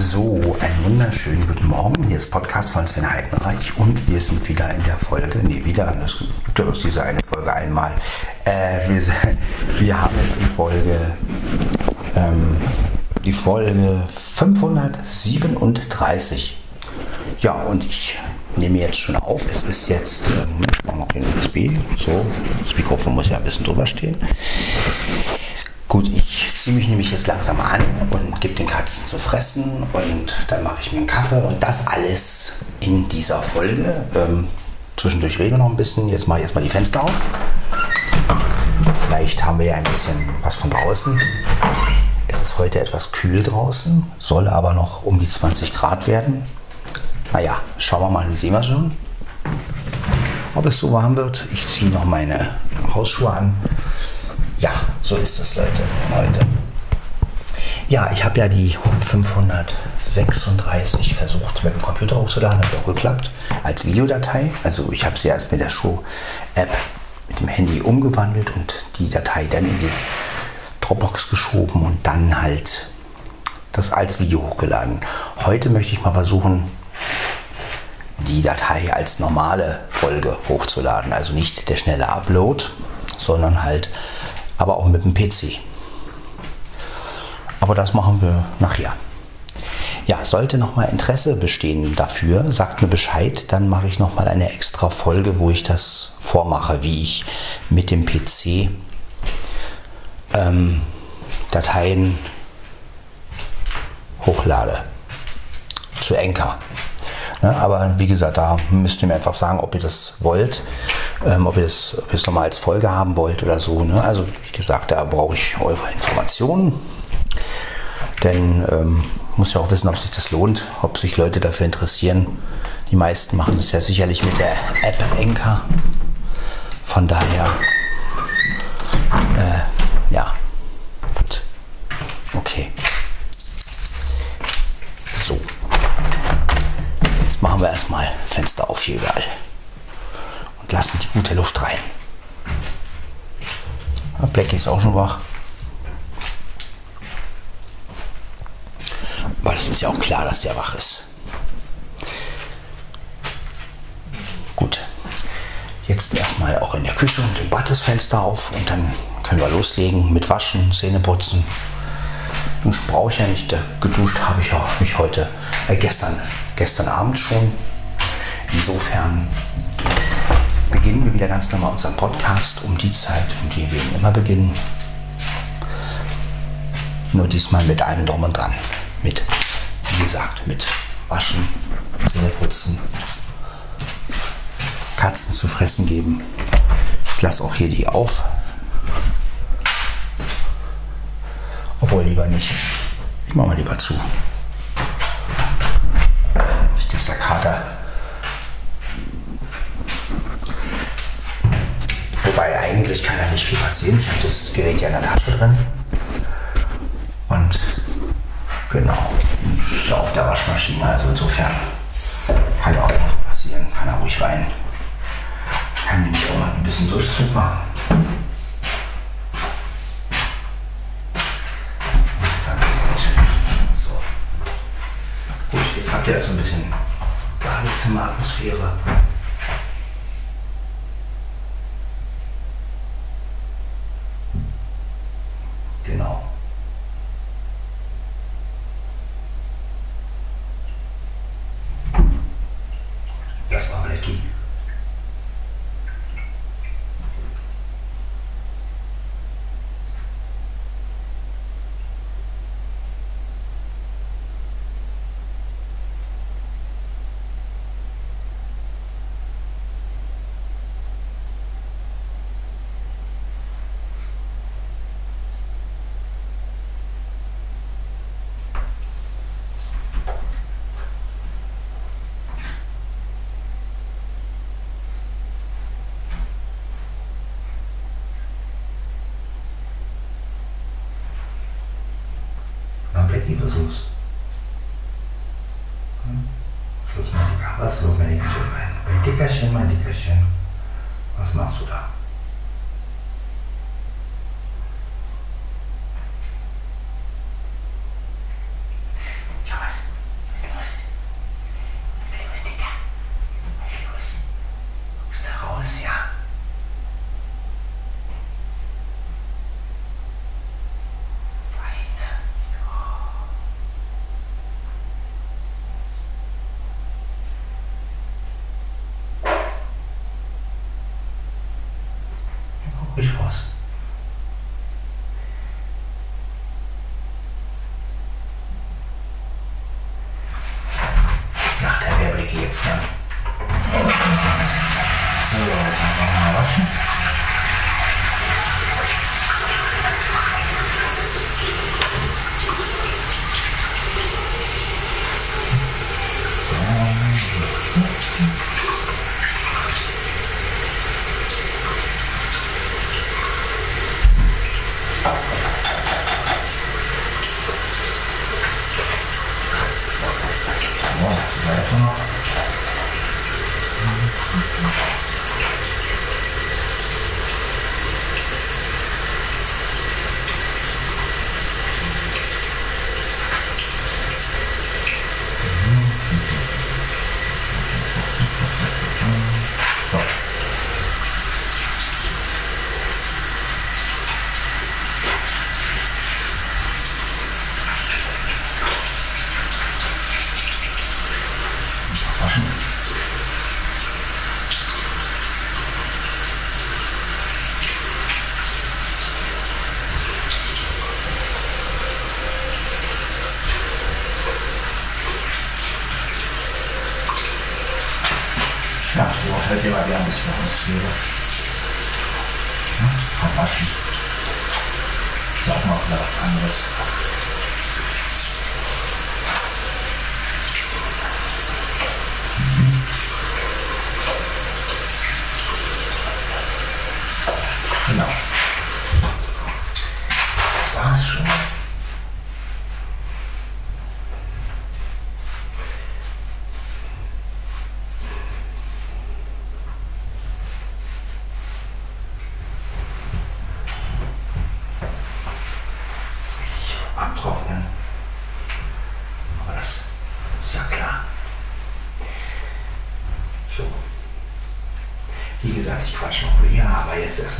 So, einen wunderschönen guten Morgen. Hier ist Podcast von Sven Heidenreich und wir sind wieder in der Folge, nee, wieder, es gibt ja bloß diese eine Folge einmal. Äh, wir, wir haben jetzt die Folge, ähm, die Folge 537. Ja, und ich nehme jetzt schon auf. Es ist jetzt, ähm, ich mache noch den USB, so, das Mikrofon muss ja ein bisschen drüber stehen. Gut, ich ziehe mich nämlich jetzt langsam an und gebe den Katzen zu fressen und dann mache ich mir einen Kaffee und das alles in dieser Folge. Ähm, zwischendurch reden wir noch ein bisschen. Jetzt mache ich erstmal die Fenster auf. Vielleicht haben wir ja ein bisschen was von draußen. Es ist heute etwas kühl draußen, soll aber noch um die 20 Grad werden. Naja, schauen wir mal, sehen wir schon. Ob es so warm wird. Ich ziehe noch meine Hausschuhe an ja, so ist es, Leute, heute. Ja, ich habe ja die 536 versucht mit dem Computer hochzuladen, hat auch geklappt, als Videodatei. Also ich habe sie erst mit der Show-App mit dem Handy umgewandelt und die Datei dann in die Dropbox geschoben und dann halt das als Video hochgeladen. Heute möchte ich mal versuchen, die Datei als normale Folge hochzuladen. Also nicht der schnelle Upload, sondern halt aber auch mit dem PC. Aber das machen wir nachher. Ja, sollte noch mal Interesse bestehen dafür, sagt mir Bescheid, dann mache ich noch mal eine extra Folge, wo ich das vormache, wie ich mit dem PC ähm, Dateien hochlade zu Enker. Ja, aber wie gesagt, da müsst ihr mir einfach sagen, ob ihr das wollt, ähm, ob, ihr das, ob ihr es nochmal als Folge haben wollt oder so. Ne? Also wie gesagt, da brauche ich eure Informationen. Denn ähm, muss ja auch wissen, ob sich das lohnt, ob sich Leute dafür interessieren. Die meisten machen es ja sicherlich mit der App Enker. Von daher, äh, ja, gut. Okay. So. Jetzt machen wir erstmal Fenster auf hier überall und lassen die gute Luft rein. Ja, Blackie ist auch schon wach. Aber das ist ja auch klar, dass der wach ist. Gut. Jetzt erstmal auch in der Küche und im Bad das Fenster auf und dann können wir loslegen mit Waschen, Zähne putzen. Duschen brauche ich ja nicht. Geduscht habe ich auch mich heute, äh, gestern, gestern Abend schon. Insofern beginnen wir wieder ganz normal unseren Podcast um die Zeit, um die wir immer beginnen. Nur diesmal mit allem Drum und Dran. Mit, wie gesagt, mit Waschen, Zähne putzen, Katzen zu fressen geben. Ich lasse auch hier die auf. Obwohl lieber nicht. Ich mache mal lieber zu. Nicht, dass der Kater. Wobei eigentlich kann da nicht viel passieren. Ich habe das Gerät ja in der Tasche drin. Und genau, auf der Waschmaschine. Also insofern kann auch noch passieren. Kann er ruhig rein. Kann nämlich auch mal ein bisschen Durchzug machen. So. Gut, jetzt habt ihr also ein bisschen Badezimmeratmosphäre. Genau. Das war Blackie. Versuch's. Hm? Schluss mal die Was? Los, mein Dickerchen, mein Dickerchen, mein Dickerchen. Was machst du da?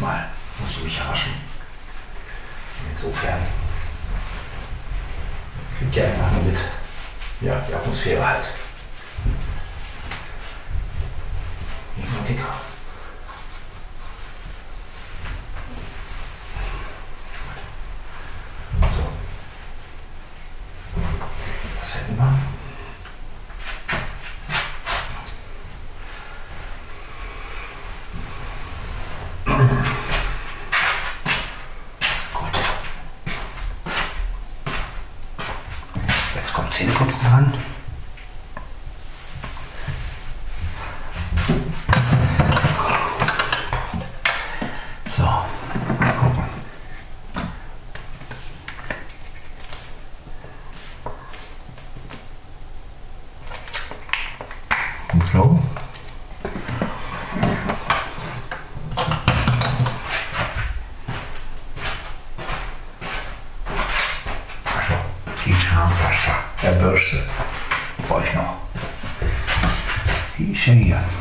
Aber jetzt erstmal musst du mich waschen. Insofern kriegt ihr einfach nur mit, ja, die Atmosphäre halt. Nicht nur dicker. So. Was hätten wir? Gut. Jetzt kommt Dran. So, gucken. Flow. Also, die Zahnpasta der Bürste brauche ich noch. Die ist ja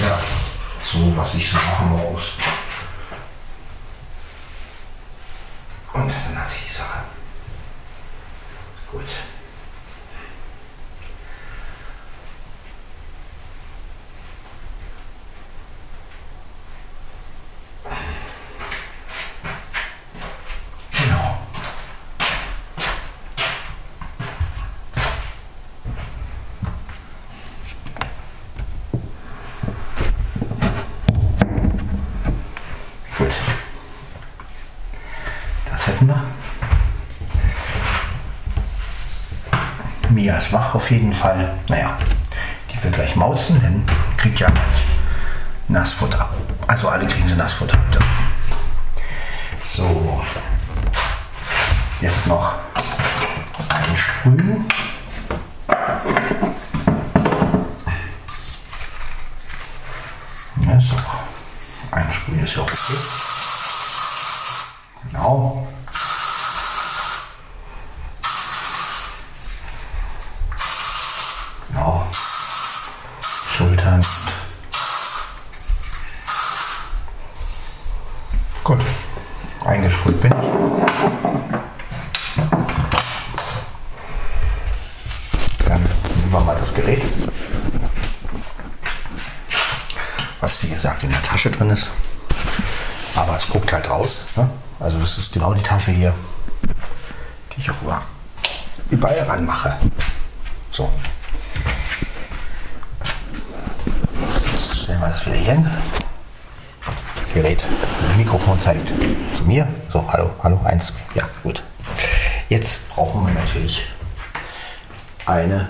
Ja, so was ich so machen muss. Und dann hat sich die Sache. Gut. Genau. Gut. Das hätten wir. Mia ist wach auf jeden Fall. Naja, die wird gleich mauzen, denn kriegt ja Nassfutter. Also alle kriegen sie Nassfutter. So. Jetzt noch einsprühen. Ja, so. Einsprühen ist ja auch okay. Genau. Genau. Schultern. Gut. Eingesprüht bin ich. Dann nehmen wir mal das Gerät. Was wie gesagt in der Tasche drin ist. Aber es guckt halt raus. Ne? Also das ist genau die Tasche hier, die ich auch über, überall ranmache. So. Jetzt stellen wir das wieder hier hin. Gerät, das Mikrofon zeigt zu mir. So, hallo, hallo, eins. Ja, gut. Jetzt brauchen wir natürlich eine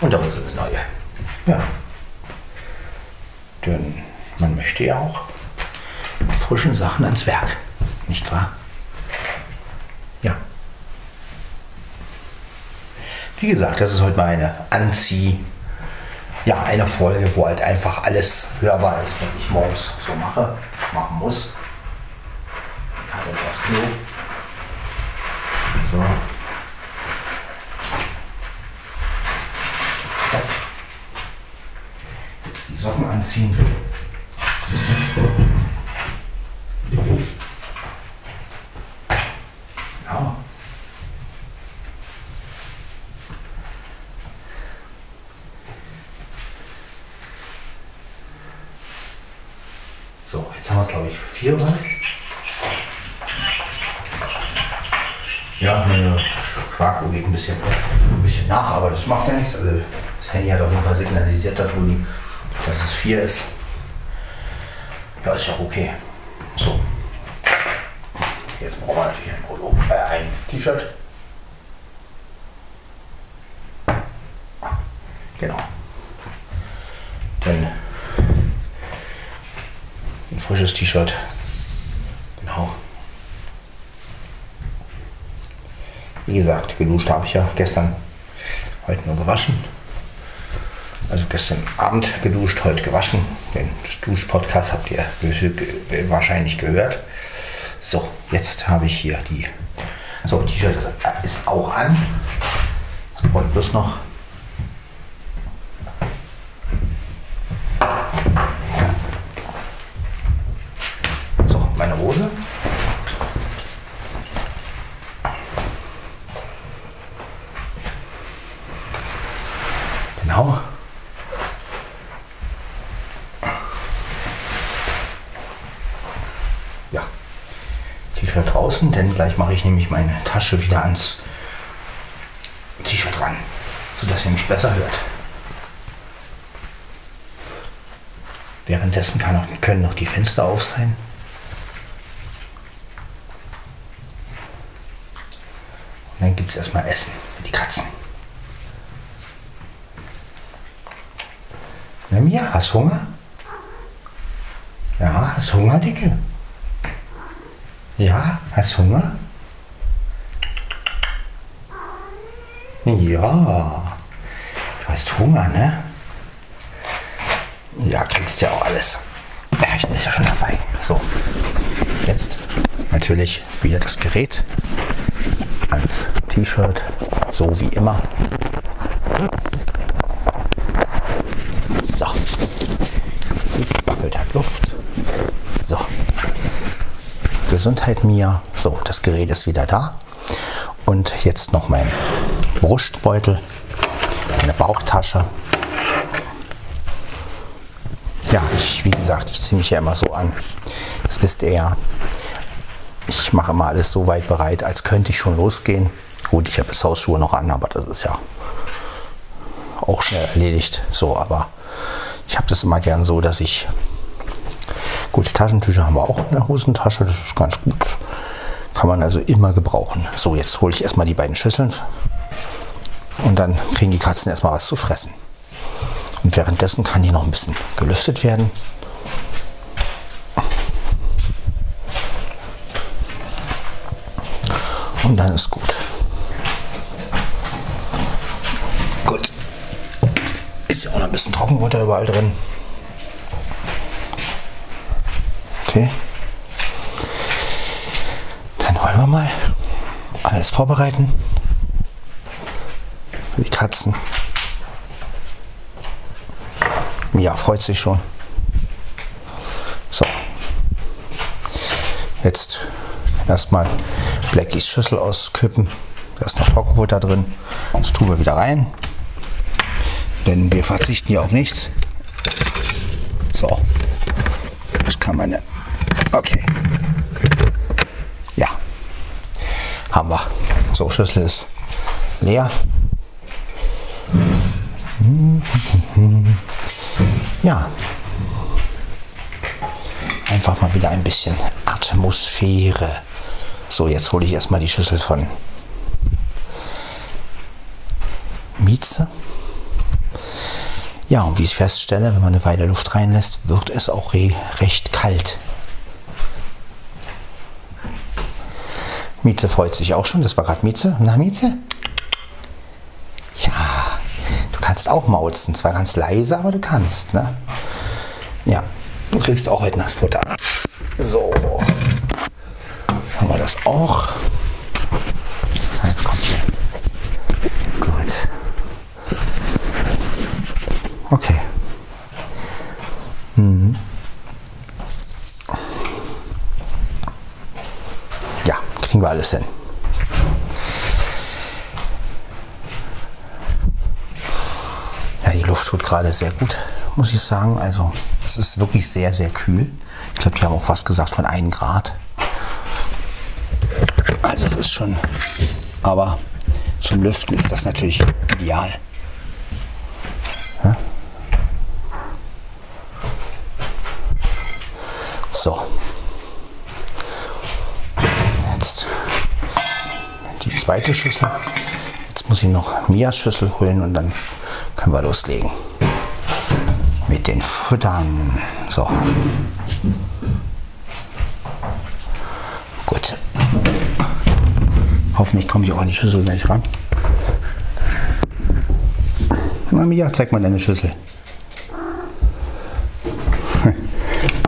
Unterhose, eine neue. Ja. Denn man möchte ja auch mit frischen Sachen ans Werk, nicht wahr? Ja. Wie gesagt, das ist heute mal eine Anzieh, ja, eine Folge, wo halt einfach alles hörbar ist, was ich morgens so mache, machen muss. Ich hatte das Klo. So. Jetzt die Socken anziehen. Genau. So, jetzt haben viermal. Ja, meine Schwako geht ein bisschen, ein bisschen nach, aber das macht ja nichts. Also das Handy hat auf jeden Fall signalisiert da drüben, dass es vier ist. Ja, ist ja okay. So. Jetzt brauchen wir natürlich ein äh, ein T-Shirt. Genau. Denn ein frisches T-Shirt. Genau. Wie gesagt, geduscht habe ich ja gestern, heute nur gewaschen. Also gestern Abend geduscht, heute gewaschen. Den Dusch-Podcast habt ihr wahrscheinlich gehört. So, jetzt habe ich hier die. So, T-Shirt ist, ist auch an. Und bloß noch. So, meine Hose. Genau. Ja. Denn gleich mache ich nämlich meine Tasche wieder ans T-Shirt ran, sodass ihr mich besser hört. Währenddessen auch, können noch die Fenster auf sein. Und dann gibt es erstmal Essen für die Katzen. Na Mia, hast Hunger? Ja, hast Hunger, Dicke? Ja, hast Hunger? Ja, du hast Hunger, ne? Ja, kriegst ja auch alles. Ich bin ja schon dabei. So, jetzt natürlich wieder das Gerät ans T-Shirt, so wie immer. So, jetzt wackelt hat Luft. Gesundheit mir. So, das Gerät ist wieder da. Und jetzt noch mein Brustbeutel, meine Bauchtasche. Ja, ich, wie gesagt, ich ziehe mich ja immer so an. Das wisst ihr ja. Ich mache immer alles so weit bereit, als könnte ich schon losgehen. Gut, ich habe jetzt Hausschuhe noch an, aber das ist ja auch schnell erledigt. So, aber ich habe das immer gern so, dass ich. Gut, Taschentücher haben wir auch in der Hosentasche, das ist ganz gut. Kann man also immer gebrauchen. So, jetzt hole ich erstmal die beiden Schüsseln und dann kriegen die Katzen erstmal was zu fressen. Und währenddessen kann hier noch ein bisschen gelüftet werden. Und dann ist gut. Gut. Ist ja auch noch ein bisschen Trockenfutter überall drin. Okay. Dann wollen wir mal alles vorbereiten. Für die Katzen. Mia freut sich schon. So. Jetzt erstmal Blackies Schüssel auskippen. Da ist noch Trockenfutter drin. Das tun wir wieder rein. Denn wir verzichten hier auf nichts. So. Das kann man. Okay. Ja. Haben wir. So, Schüssel ist leer. Ja. Einfach mal wieder ein bisschen Atmosphäre. So, jetzt hole ich erstmal die Schüssel von Mieze. Ja, und wie ich feststelle, wenn man eine Weile Luft reinlässt, wird es auch re recht kalt. Mieze freut sich auch schon. Das war gerade Mieze. Na, Mieze? Ja, du kannst auch mauzen. Zwar ganz leise, aber du kannst, ne? Ja, du kriegst auch heute das Futter. So. Haben wir das auch. Jetzt kommt hier. Gut. Okay. Mhm. Ja, kriegen wir alles hin. Ja, die Luft tut gerade sehr gut, muss ich sagen. Also es ist wirklich sehr, sehr kühl. Ich glaube, die haben auch fast gesagt von 1 Grad. Also es ist schon, aber zum Lüften ist das natürlich ideal. So. Jetzt die zweite Schüssel. Jetzt muss ich noch Mias Schüssel holen und dann können wir loslegen. Mit den Futtern. So. Gut. Hoffentlich komme ich auch an die Schüssel gleich ran. Na Mia, zeig mal deine Schüssel.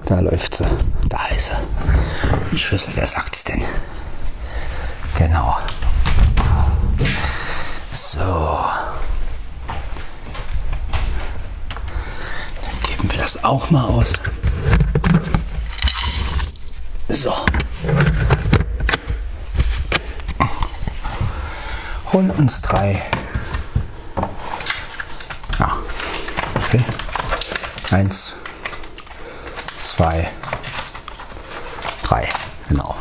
Da läuft sie. Da ist sie. Die Schüssel, wer sagt's denn? Genau. So. Dann geben wir das auch mal aus. So. Holen uns drei. Ja. Okay. Eins, zwei, drei. Genau.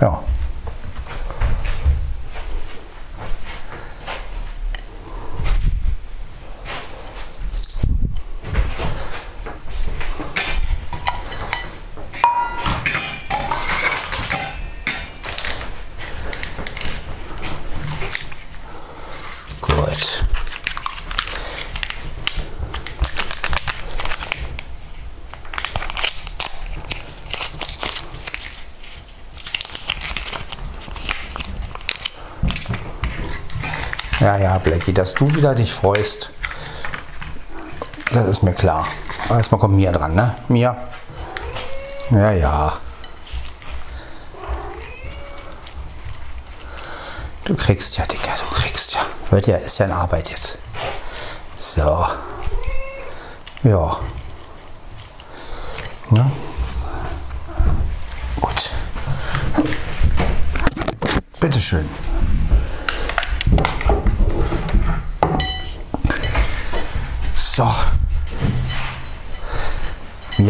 Ja. Gut. Blackie, dass du wieder dich freust, das ist mir klar. Erstmal kommt Mia dran, ne? Mia? Ja, ja. Du kriegst ja, Digga, du kriegst ja. Wird ja, ist ja in Arbeit jetzt. So. Ja. Ja. Gut. Bitteschön.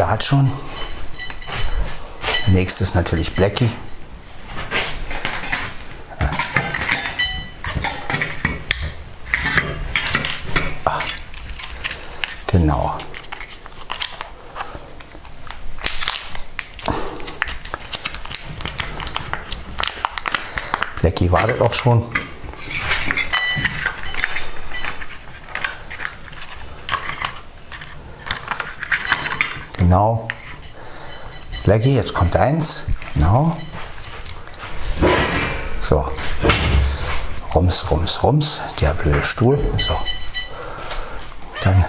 Hat schon. Nächstes natürlich Blackie. Ah. Genau. Blackie wartet auch schon. Genau. Blackie, jetzt kommt eins. Genau. So. Rums, rums, rums. Der blöde Stuhl. So. Dann.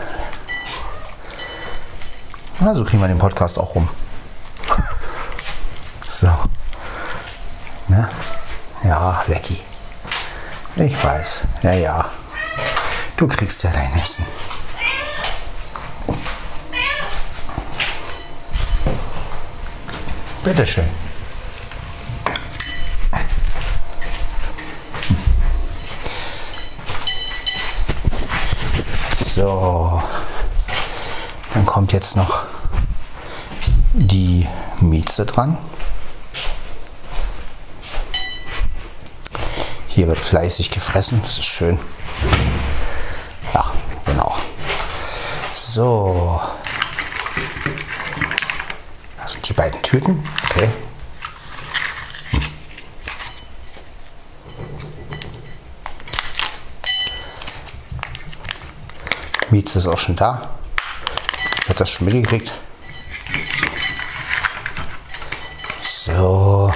Na, so kriegen wir den Podcast auch rum. so. Na? Ja, Lecky. Ich weiß. Ja, ja. Du kriegst ja dein Essen. Bitteschön. So, dann kommt jetzt noch die Mieze dran. Hier wird fleißig gefressen, das ist schön. Ja, genau. So, beiden Tüten. Okay. Mieze ist auch schon da. Hat das schon mitgekriegt. So.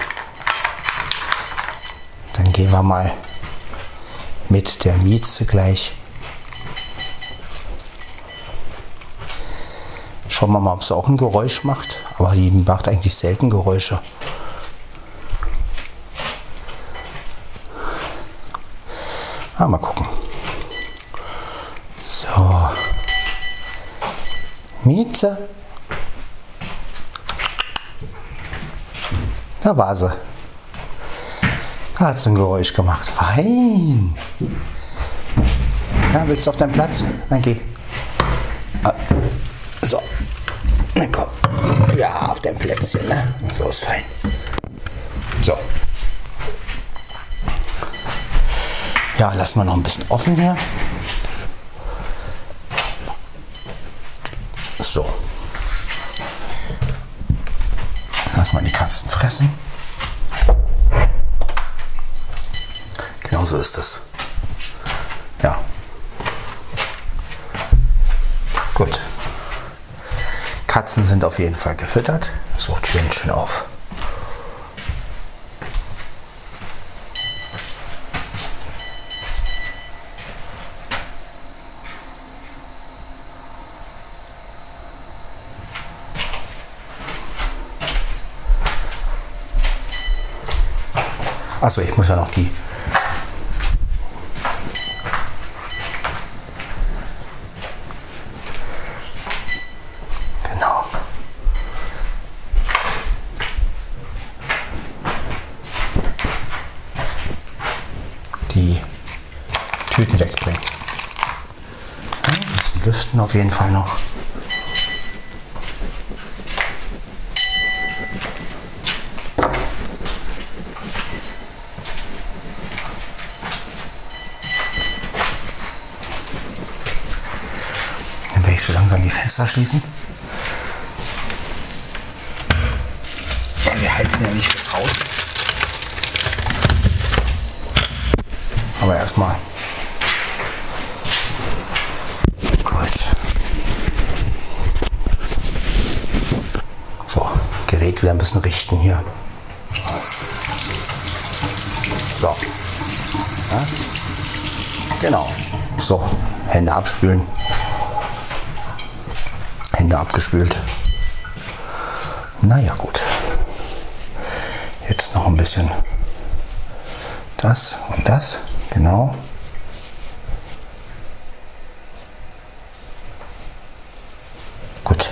Dann gehen wir mal mit der Mieze gleich. Schauen wir mal, ob es auch ein Geräusch macht. Aber die macht eigentlich selten Geräusche. Ah, mal gucken. So. Mieze. Da war sie. Da hat sie ein Geräusch gemacht. Fein. Ja, willst du auf deinen Platz? Dann geh. Ah. So. Na komm. Ja, auf dein Plätzchen, ne? So ist fein. So. Ja, lassen wir noch ein bisschen offen hier. So. Lass mal die Katzen fressen. Genau so ist es. Ja. Gut. Katzen sind auf jeden Fall gefüttert. So, Türen schön auf. Achso, ich muss ja noch die. Genau. Die Tüten wegbringen. Ja, ein bisschen lüften auf jeden Fall noch. Dann werde ich so langsam die Fenster schließen. So, Hände abspülen. Hände abgespült. Naja, gut. Jetzt noch ein bisschen das und das, genau. Gut.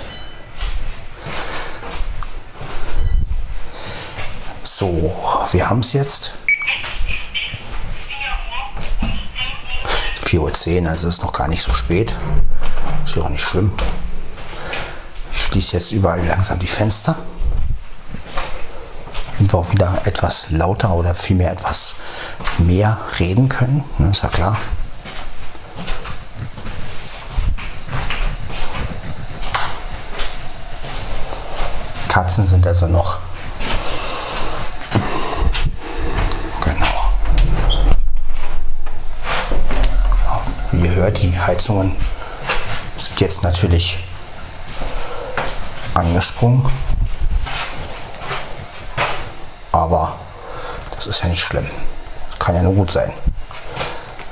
So, wir haben es jetzt. 4.10 Uhr, also ist noch gar nicht so spät. Ist ja auch nicht schlimm. Ich schließe jetzt überall langsam die Fenster. Damit wir auch wieder etwas lauter oder vielmehr etwas mehr reden können. Ne, ist ja klar. Katzen sind also noch gehört, die Heizungen sind jetzt natürlich angesprungen. Aber das ist ja nicht schlimm. Das kann ja nur gut sein,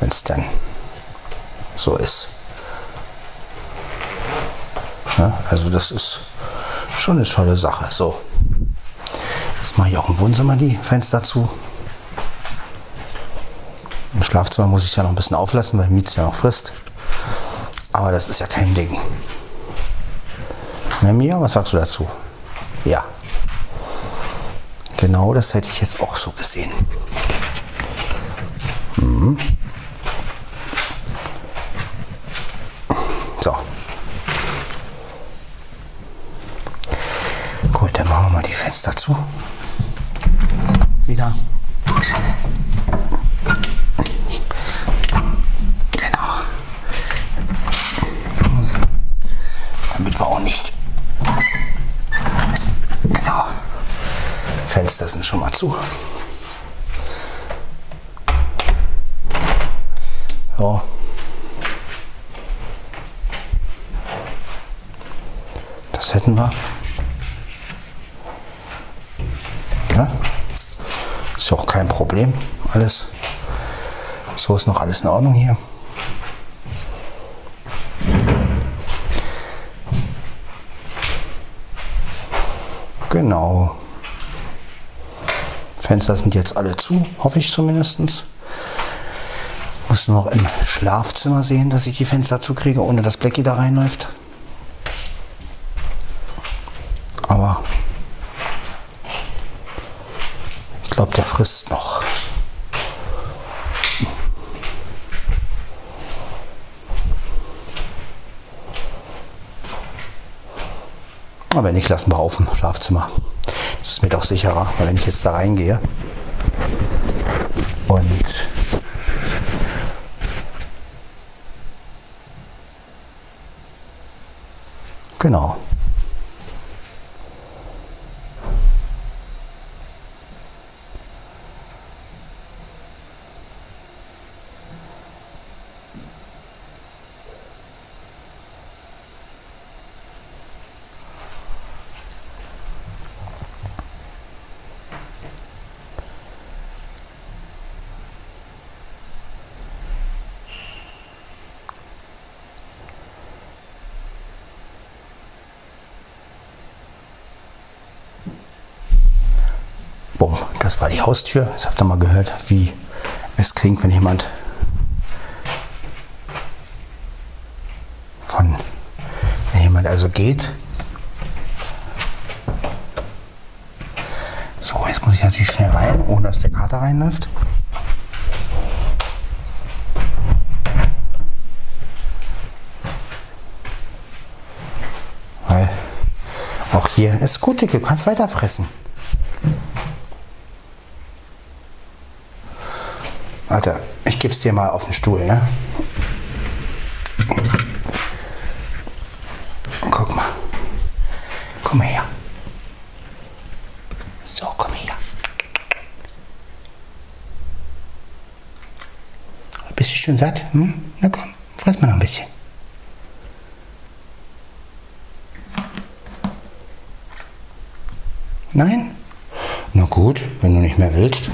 wenn es denn so ist. Ja, also das ist schon eine tolle Sache. So, jetzt mache ich auch im Wohnzimmer die Fenster zu. Im Schlafzimmer muss ich ja noch ein bisschen auflassen, weil Mietz ja noch frisst. Aber das ist ja kein Ding. Na Mia, was sagst du dazu? Ja. Genau das hätte ich jetzt auch so gesehen. Mhm. So. Gut, dann machen wir mal die Fenster zu. Wieder. Fenster sind schon mal zu. Ja. Das hätten wir. Ja. Ist auch kein Problem. Alles. So ist noch alles in Ordnung hier. Genau. Fenster sind jetzt alle zu, hoffe ich zumindest. Muss nur noch im Schlafzimmer sehen, dass ich die Fenster zukriege, ohne dass Blackie da reinläuft. Aber frisst noch. Aber wenn nicht, lassen wir auf im Schlafzimmer. Das ist mir doch sicherer, weil wenn ich jetzt da reingehe und genau. Bumm, das war die Haustür. Jetzt habt ihr mal gehört, wie es klingt, wenn jemand von wenn jemand also geht. So, jetzt muss ich natürlich schnell rein, ohne dass der Kater reinläuft. Weil auch hier ist gut, du kannst weiter Warte, ich gebe es dir mal auf den Stuhl, ne? Guck mal. Komm her. So, komm her. Bist du schon satt? Hm? Na komm, fress mal noch ein bisschen. Nein? Na gut, wenn du nicht mehr willst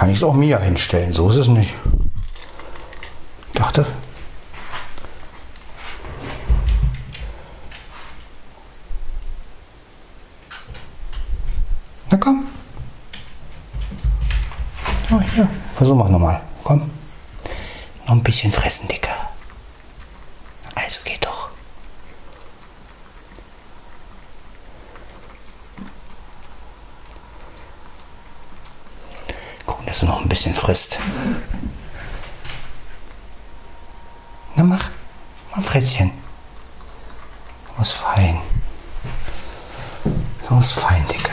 kann ich es auch Mia hinstellen. So ist es nicht. Dachte. Na komm. Ja, hier. Versuch mal nochmal. Komm. Noch ein bisschen fressen, Dicker. Also geht doch. dass er noch ein bisschen frisst. Na mach, mach Fresschen. So ist fein. So ist fein, Dicke.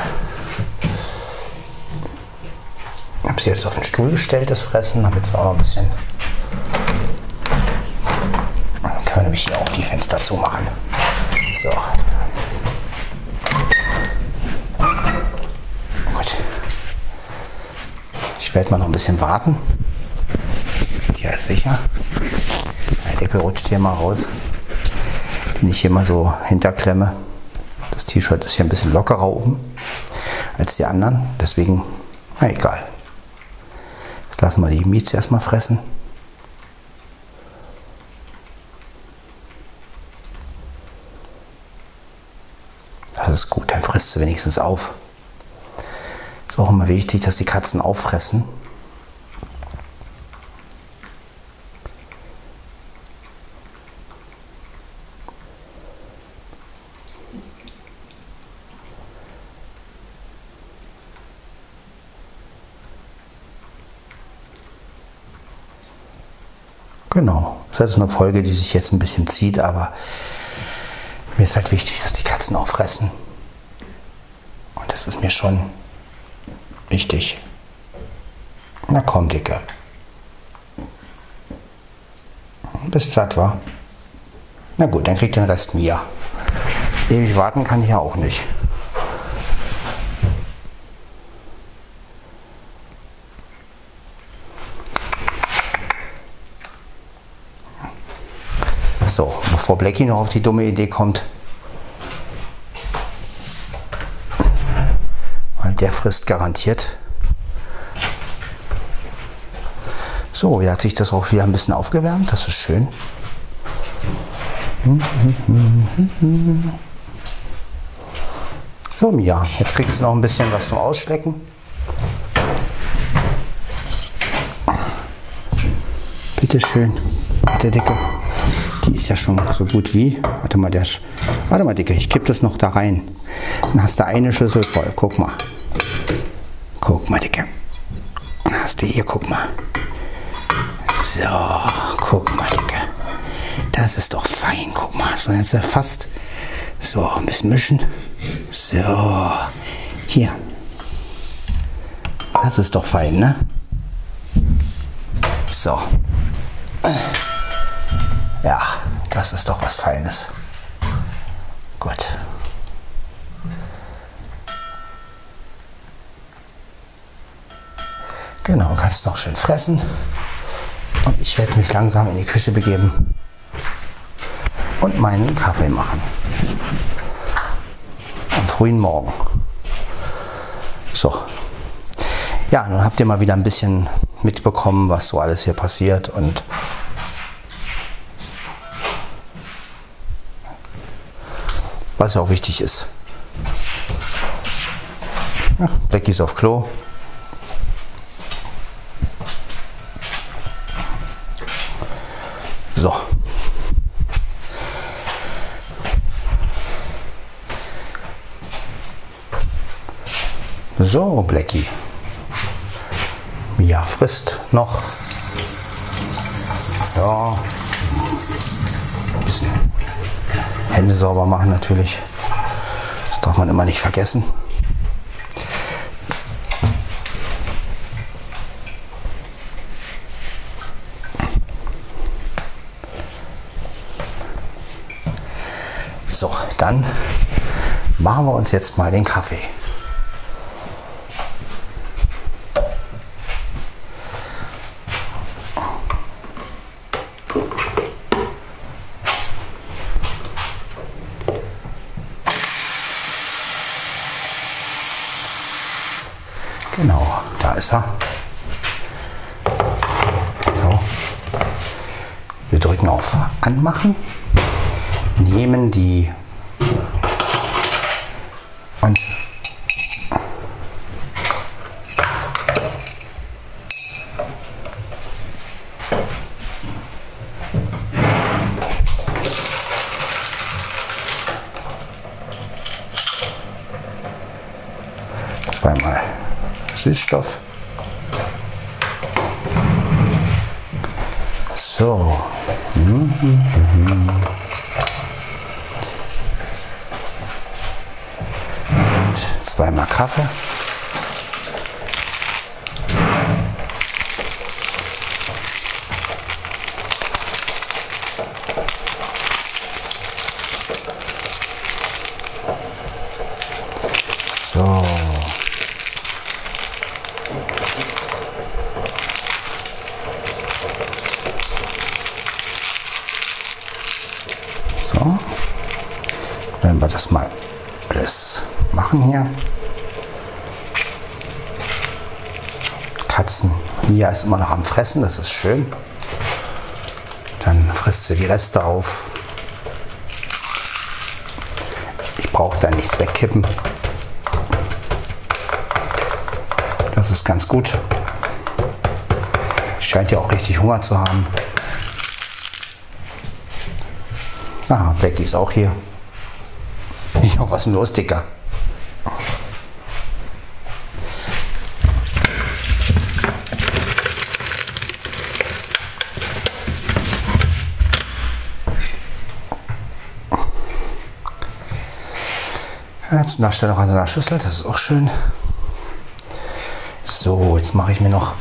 Ich habe sie jetzt auf den Stuhl gestellt, das Fressen, damit es auch noch ein bisschen. Dann können wir nämlich hier auch die Fenster zumachen. So. Gut. Ich werde mal noch ein bisschen warten. Ja, ist sicher. Der Deckel rutscht hier mal raus. Den ich hier mal so hinterklemme. Das T-Shirt ist hier ein bisschen lockerer oben als die anderen. Deswegen, na egal. Jetzt lassen wir die Miets erstmal fressen. Das ist gut, dann frisst sie wenigstens auf. Auch immer wichtig, dass die Katzen auffressen. Genau. Das ist eine Folge, die sich jetzt ein bisschen zieht, aber mir ist halt wichtig, dass die Katzen auch fressen. Und das ist mir schon wichtig. Na komm, Dicke. Bis satt war. Na gut, dann kriegt den Rest Mia. Ewig warten kann ich ja auch nicht. So, bevor Blackie noch auf die dumme Idee kommt. Weil der frisst garantiert. So, hier hat sich das auch wieder ein bisschen aufgewärmt. Das ist schön. So, Mia, jetzt kriegst du noch ein bisschen was zum Ausschlecken. Bitte schön, der Dicke. Die ist ja schon so gut wie. Warte mal, der. Warte mal, Dicke, ich kipp das noch da rein. Dann hast du eine Schüssel voll. Guck mal. Guck mal, Dicke. Du hier, guck mal. So, guck mal, Dicke. Das ist doch fein, guck mal. So, jetzt fast. So, ein bisschen mischen. So, hier. Das ist doch fein, ne? So. Ja, das ist doch was Feines. Noch schön fressen. Und ich werde mich langsam in die Küche begeben und meinen Kaffee machen. Am frühen Morgen. So. Ja, nun habt ihr mal wieder ein bisschen mitbekommen, was so alles hier passiert und was ja auch wichtig ist. Ja, Becky ist auf Klo. So. So, Blackie. Mia frisst noch. Ja. Ein bisschen Hände sauber machen natürlich. Das darf man immer nicht vergessen. So, dann machen wir uns jetzt mal den Kaffee. Kraftstoff. So. Mhm, mhm. Und zweimal Kaffee. Machen hier. Katzen. Mia ist immer noch am Fressen, das ist schön. Dann frisst sie die Reste auf. Ich brauche da nichts wegkippen. Das ist ganz gut. Scheint ja auch richtig Hunger zu haben. Ah, Becky ist auch hier. Ja, was ist denn los, Dicker? Nascht er noch an seiner Schüssel, das ist auch schön. So, jetzt mache ich mir noch.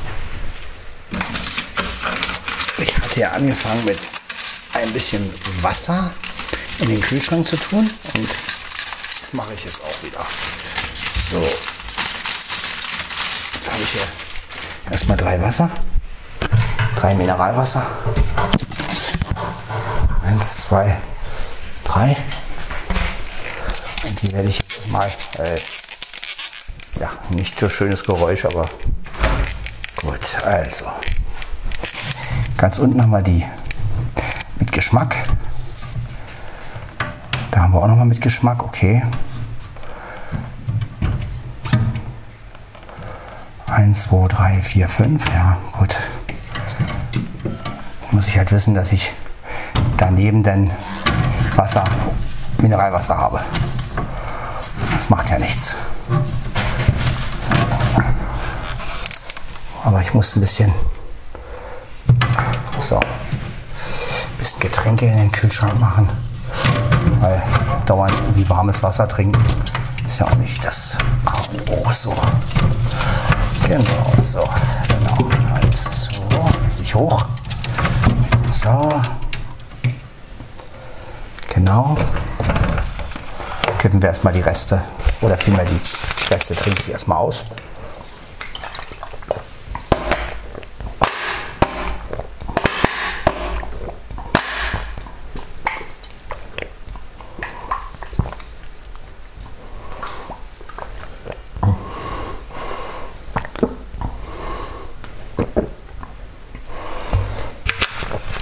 Ich hatte ja angefangen mit ein bisschen Wasser in den Kühlschrank zu tun und das mache ich jetzt auch wieder. So, jetzt habe ich hier erstmal drei Wasser, drei Mineralwasser. Eins, zwei, drei. Und die werde ich mal, äh, ja, nicht so schönes Geräusch, aber gut, also. Ganz unten haben wir die mit Geschmack. Da haben wir auch noch mal mit Geschmack, okay. Eins, zwei, drei, vier, fünf, ja, gut. Muss ich halt wissen, dass ich daneben dann Wasser, Mineralwasser habe. Das macht ja nichts. Aber ich muss ein bisschen so ein bisschen Getränke in den Kühlschrank machen. Weil dauernd irgendwie warmes Wasser trinken ist ja auch nicht das A so. Genau, so. Genau. Eins, zwei, sich hoch. So. Genau. Kippen wir erstmal die Reste. Oder vielmehr die Reste trinke ich erstmal aus.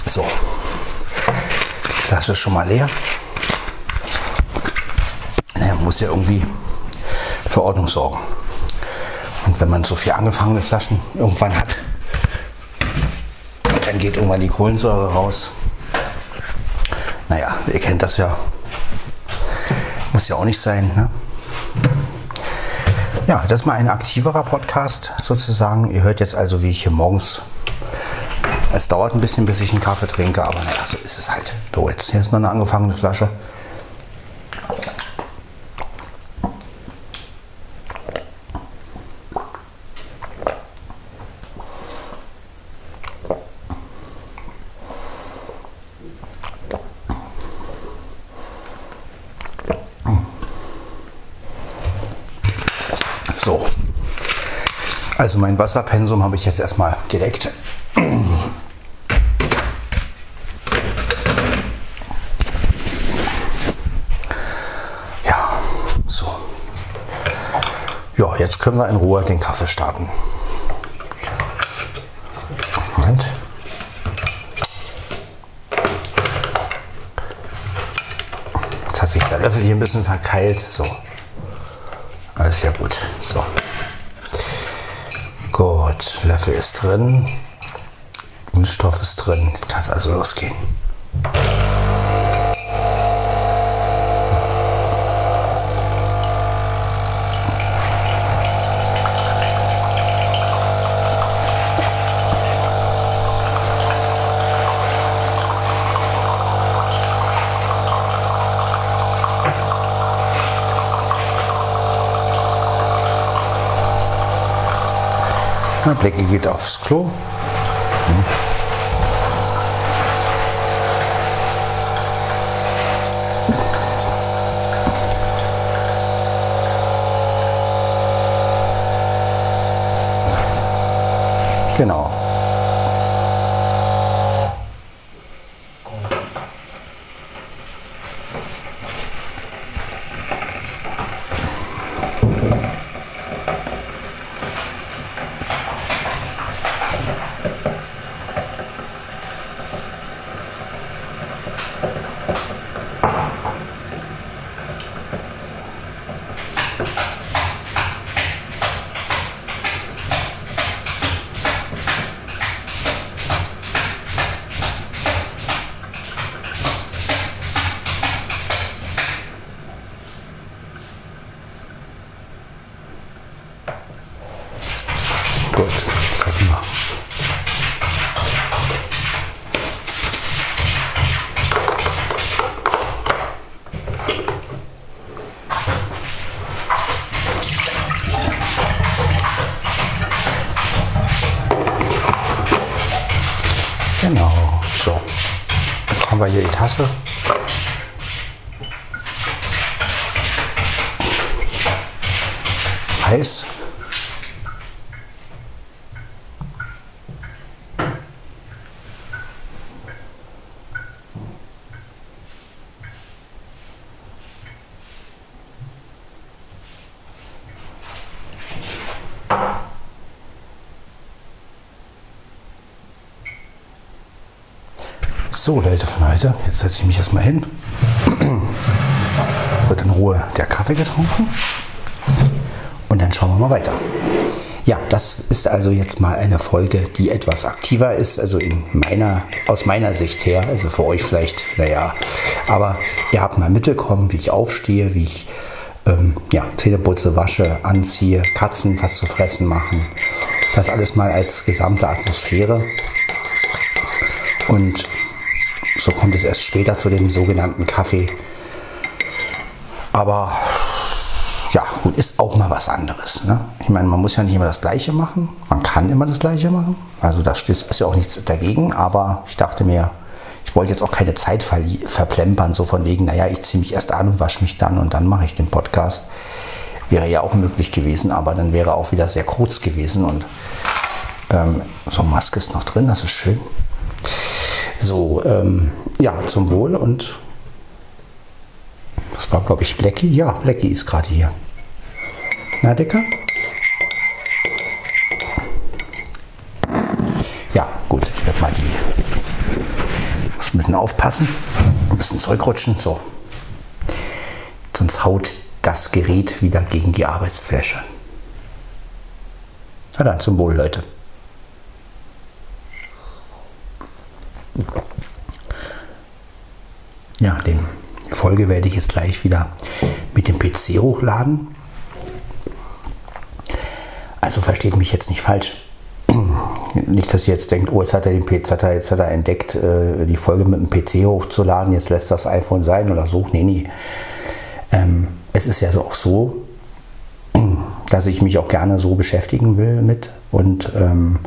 So, die Flasche ist schon mal leer. Muss ja irgendwie für Ordnung sorgen. Und wenn man so viel angefangene Flaschen irgendwann hat, dann geht irgendwann die Kohlensäure raus. Naja, ihr kennt das ja. Muss ja auch nicht sein. Ne? Ja, das ist mal ein aktiverer Podcast sozusagen. Ihr hört jetzt also, wie ich hier morgens es dauert ein bisschen, bis ich einen Kaffee trinke, aber naja, so ist es halt. So, jetzt hier ist noch eine angefangene Flasche. So. Also mein Wasserpensum habe ich jetzt erstmal gedeckt. Ja, so. Ja, jetzt können wir in Ruhe den Kaffee starten. Moment. Jetzt hat sich der Löffel hier ein bisschen verkeilt. So. Alles ja gut. So. Gut, Löffel ist drin. Kunststoff ist drin. Jetzt kann es also losgehen. Ja, Blackie geht aufs Klo. Hm. Genau. Gut, sag mal. Genau, so. Dann haben wir hier die Tasse. Heiß. So, Leute von heute, jetzt setze ich mich erstmal hin. Wird in Ruhe der Kaffee getrunken. Und dann schauen wir mal weiter. Ja, das ist also jetzt mal eine Folge, die etwas aktiver ist, also in meiner, aus meiner Sicht her, also für euch vielleicht, naja, aber ihr habt mal mitbekommen, wie ich aufstehe, wie ich ähm, ja, Zähne wasche, anziehe, Katzen was zu fressen machen. Das alles mal als gesamte Atmosphäre. Und so kommt es erst später zu dem sogenannten Kaffee. Aber ja, gut, ist auch mal was anderes. Ne? Ich meine, man muss ja nicht immer das Gleiche machen. Man kann immer das Gleiche machen. Also da ist ja auch nichts dagegen. Aber ich dachte mir, ich wollte jetzt auch keine Zeit verplempern, so von wegen, naja, ich ziehe mich erst an und wasche mich dann und dann mache ich den Podcast. Wäre ja auch möglich gewesen, aber dann wäre auch wieder sehr kurz gewesen. Und ähm, so Maske ist noch drin, das ist schön. So, ähm, ja, zum Wohl und das war, glaube ich, Blackie. Ja, Blackie ist gerade hier. Na, Dicker? Ja, gut, ich werde mal die. Muss ein bisschen aufpassen. Ein bisschen zurückrutschen. So. Sonst haut das Gerät wieder gegen die Arbeitsfläche. Na dann, zum Wohl, Leute. Ja, die Folge werde ich jetzt gleich wieder mit dem PC hochladen. Also versteht mich jetzt nicht falsch. Nicht, dass ihr jetzt denkt, oh, jetzt hat er den PC, hat er, jetzt hat er entdeckt, äh, die Folge mit dem PC hochzuladen, jetzt lässt das iPhone sein oder so. Nee, nee. Ähm, es ist ja auch so, dass ich mich auch gerne so beschäftigen will mit und ähm,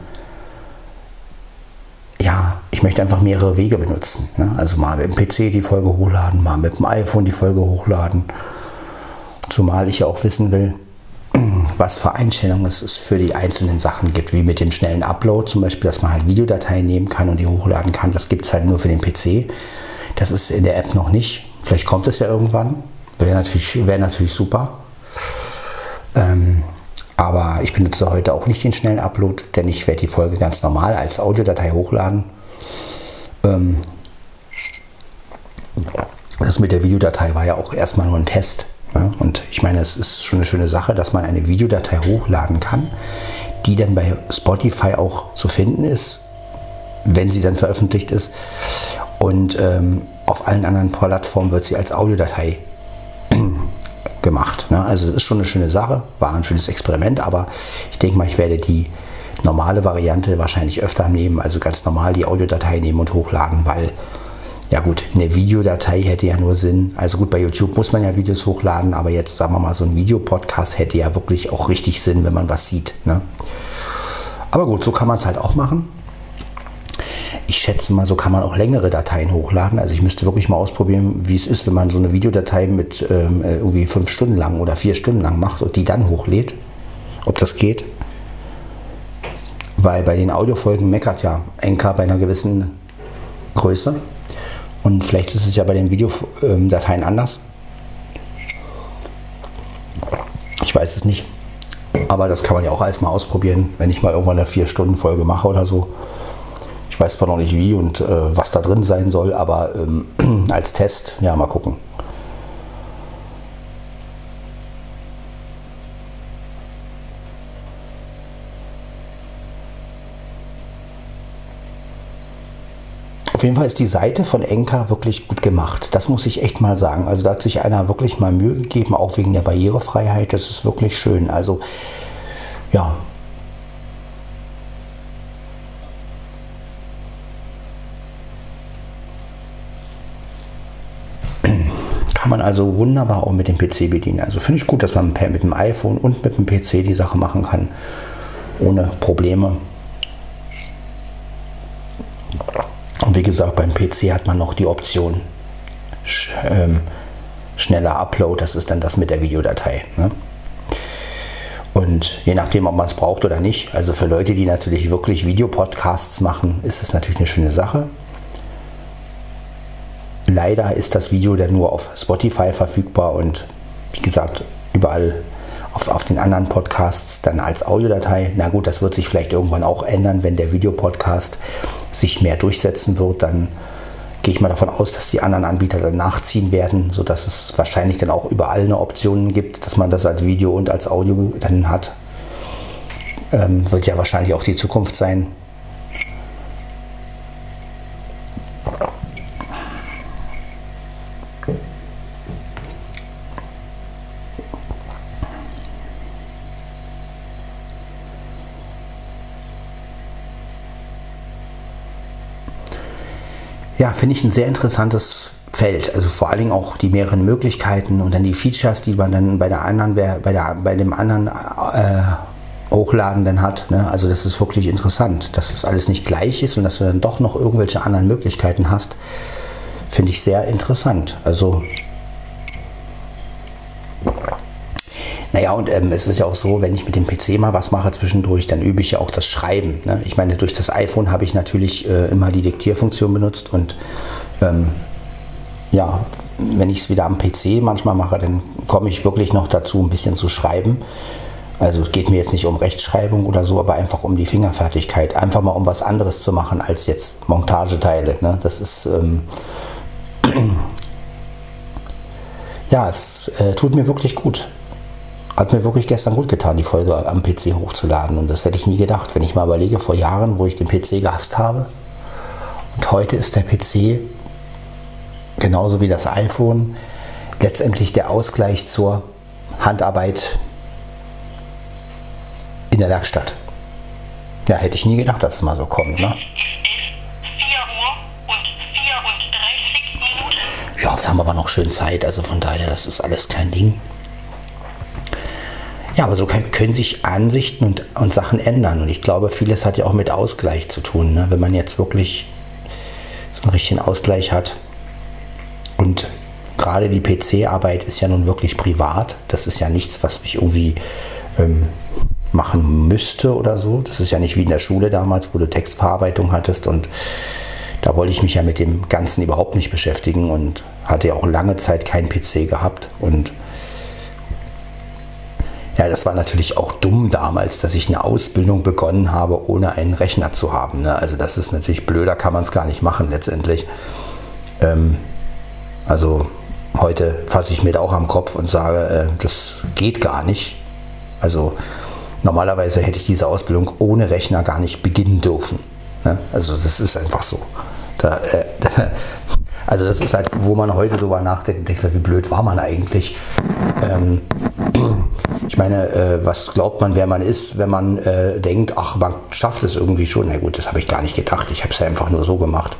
ja, ich möchte einfach mehrere Wege benutzen. Ne? Also mal mit dem PC die Folge hochladen, mal mit dem iPhone die Folge hochladen. Zumal ich ja auch wissen will, was für Einstellungen es für die einzelnen Sachen gibt, wie mit dem schnellen Upload zum Beispiel, dass man halt Videodateien nehmen kann und die hochladen kann. Das gibt es halt nur für den PC. Das ist in der App noch nicht. Vielleicht kommt es ja irgendwann. Wäre natürlich, wär natürlich super. Ähm, aber ich benutze heute auch nicht den schnellen Upload, denn ich werde die Folge ganz normal als Audiodatei hochladen. Ähm, das mit der Videodatei war ja auch erstmal nur ein Test. Ne? Und ich meine, es ist schon eine schöne Sache, dass man eine Videodatei hochladen kann, die dann bei Spotify auch zu finden ist, wenn sie dann veröffentlicht ist. Und ähm, auf allen anderen Plattformen wird sie als Audiodatei gemacht. Ne? Also es ist schon eine schöne Sache, war ein schönes Experiment, aber ich denke mal, ich werde die normale Variante wahrscheinlich öfter nehmen, also ganz normal die Audiodatei nehmen und hochladen, weil ja gut, eine Videodatei hätte ja nur Sinn. Also gut, bei YouTube muss man ja Videos hochladen, aber jetzt sagen wir mal, so ein Videopodcast hätte ja wirklich auch richtig Sinn, wenn man was sieht. Ne? Aber gut, so kann man es halt auch machen. Ich schätze mal, so kann man auch längere Dateien hochladen. Also ich müsste wirklich mal ausprobieren, wie es ist, wenn man so eine Videodatei mit ähm, äh, irgendwie fünf Stunden lang oder vier Stunden lang macht und die dann hochlädt. Ob das geht. Weil bei den Audiofolgen meckert ja Enka bei einer gewissen Größe. Und vielleicht ist es ja bei den Videodateien anders. Ich weiß es nicht. Aber das kann man ja auch alles mal ausprobieren, wenn ich mal irgendwann eine 4-Stunden-Folge mache oder so. Ich weiß zwar noch nicht wie und äh, was da drin sein soll, aber ähm, als Test, ja, mal gucken. Auf jeden Fall ist die Seite von Enka wirklich gut gemacht. Das muss ich echt mal sagen. Also da hat sich einer wirklich mal Mühe gegeben, auch wegen der Barrierefreiheit. Das ist wirklich schön. Also ja. Also wunderbar auch mit dem PC bedienen. Also finde ich gut, dass man mit dem iPhone und mit dem PC die Sache machen kann. Ohne Probleme. Und wie gesagt, beim PC hat man noch die Option sch ähm, schneller Upload, das ist dann das mit der Videodatei. Ne? Und je nachdem, ob man es braucht oder nicht, also für Leute, die natürlich wirklich Videopodcasts machen, ist es natürlich eine schöne Sache. Leider ist das Video dann nur auf Spotify verfügbar und wie gesagt, überall auf, auf den anderen Podcasts dann als Audiodatei. Na gut, das wird sich vielleicht irgendwann auch ändern, wenn der Videopodcast sich mehr durchsetzen wird. Dann gehe ich mal davon aus, dass die anderen Anbieter dann nachziehen werden, sodass es wahrscheinlich dann auch überall eine Option gibt, dass man das als Video und als Audio dann hat. Ähm, wird ja wahrscheinlich auch die Zukunft sein. Finde ich ein sehr interessantes Feld. Also vor allen Dingen auch die mehreren Möglichkeiten und dann die Features, die man dann bei der anderen, bei, der, bei dem anderen äh, Hochladen dann hat. Ne? Also das ist wirklich interessant, dass das alles nicht gleich ist und dass du dann doch noch irgendwelche anderen Möglichkeiten hast. Finde ich sehr interessant. Also Naja, und ähm, es ist ja auch so, wenn ich mit dem PC mal was mache zwischendurch, dann übe ich ja auch das Schreiben. Ne? Ich meine, durch das iPhone habe ich natürlich äh, immer die Diktierfunktion benutzt und ähm, ja, wenn ich es wieder am PC manchmal mache, dann komme ich wirklich noch dazu, ein bisschen zu schreiben. Also es geht mir jetzt nicht um Rechtschreibung oder so, aber einfach um die Fingerfertigkeit. Einfach mal um was anderes zu machen als jetzt Montageteile. Ne? Das ist ähm, ja, es äh, tut mir wirklich gut hat mir wirklich gestern gut getan, die Folge am PC hochzuladen. Und das hätte ich nie gedacht, wenn ich mal überlege, vor Jahren, wo ich den PC gehasst habe. Und heute ist der PC genauso wie das iPhone letztendlich der Ausgleich zur Handarbeit in der Werkstatt. Ja, hätte ich nie gedacht, dass es mal so kommt. Ne? Ja, wir haben aber noch schön Zeit, also von daher, das ist alles kein Ding. Ja, aber so können, können sich Ansichten und, und Sachen ändern. Und ich glaube, vieles hat ja auch mit Ausgleich zu tun. Ne? Wenn man jetzt wirklich so einen richtigen Ausgleich hat. Und gerade die PC-Arbeit ist ja nun wirklich privat. Das ist ja nichts, was mich irgendwie ähm, machen müsste oder so. Das ist ja nicht wie in der Schule damals, wo du Textverarbeitung hattest und da wollte ich mich ja mit dem Ganzen überhaupt nicht beschäftigen und hatte ja auch lange Zeit keinen PC gehabt und ja, das war natürlich auch dumm damals, dass ich eine Ausbildung begonnen habe, ohne einen Rechner zu haben. Ne? Also das ist natürlich blöder, kann man es gar nicht machen letztendlich. Ähm, also heute fasse ich mir da auch am Kopf und sage, äh, das geht gar nicht. Also normalerweise hätte ich diese Ausbildung ohne Rechner gar nicht beginnen dürfen. Ne? Also das ist einfach so. Da, äh, also das ist halt, wo man heute drüber nachdenkt denkt, wie blöd war man eigentlich. Ähm, ich meine, äh, was glaubt man, wer man ist, wenn man äh, denkt, ach, man schafft es irgendwie schon. Na gut, das habe ich gar nicht gedacht. Ich habe es ja einfach nur so gemacht.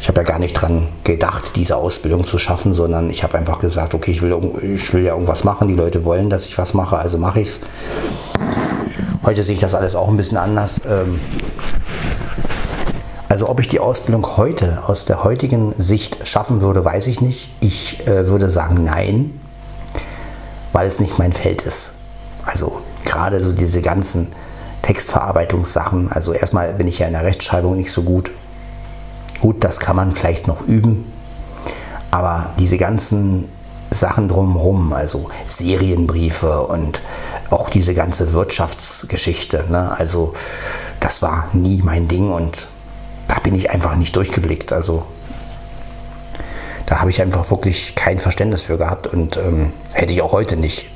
Ich habe ja gar nicht dran gedacht, diese Ausbildung zu schaffen, sondern ich habe einfach gesagt, okay, ich will, ich will ja irgendwas machen. Die Leute wollen, dass ich was mache, also mache ich es. Heute sehe ich das alles auch ein bisschen anders. Ähm, also ob ich die Ausbildung heute aus der heutigen Sicht schaffen würde, weiß ich nicht. Ich äh, würde sagen nein, weil es nicht mein Feld ist. Also gerade so diese ganzen Textverarbeitungssachen. Also erstmal bin ich ja in der Rechtschreibung nicht so gut. Gut, das kann man vielleicht noch üben. Aber diese ganzen Sachen drumherum, also Serienbriefe und auch diese ganze Wirtschaftsgeschichte, ne? also das war nie mein Ding und da bin ich einfach nicht durchgeblickt. Also da habe ich einfach wirklich kein Verständnis für gehabt und ähm, hätte ich auch heute nicht.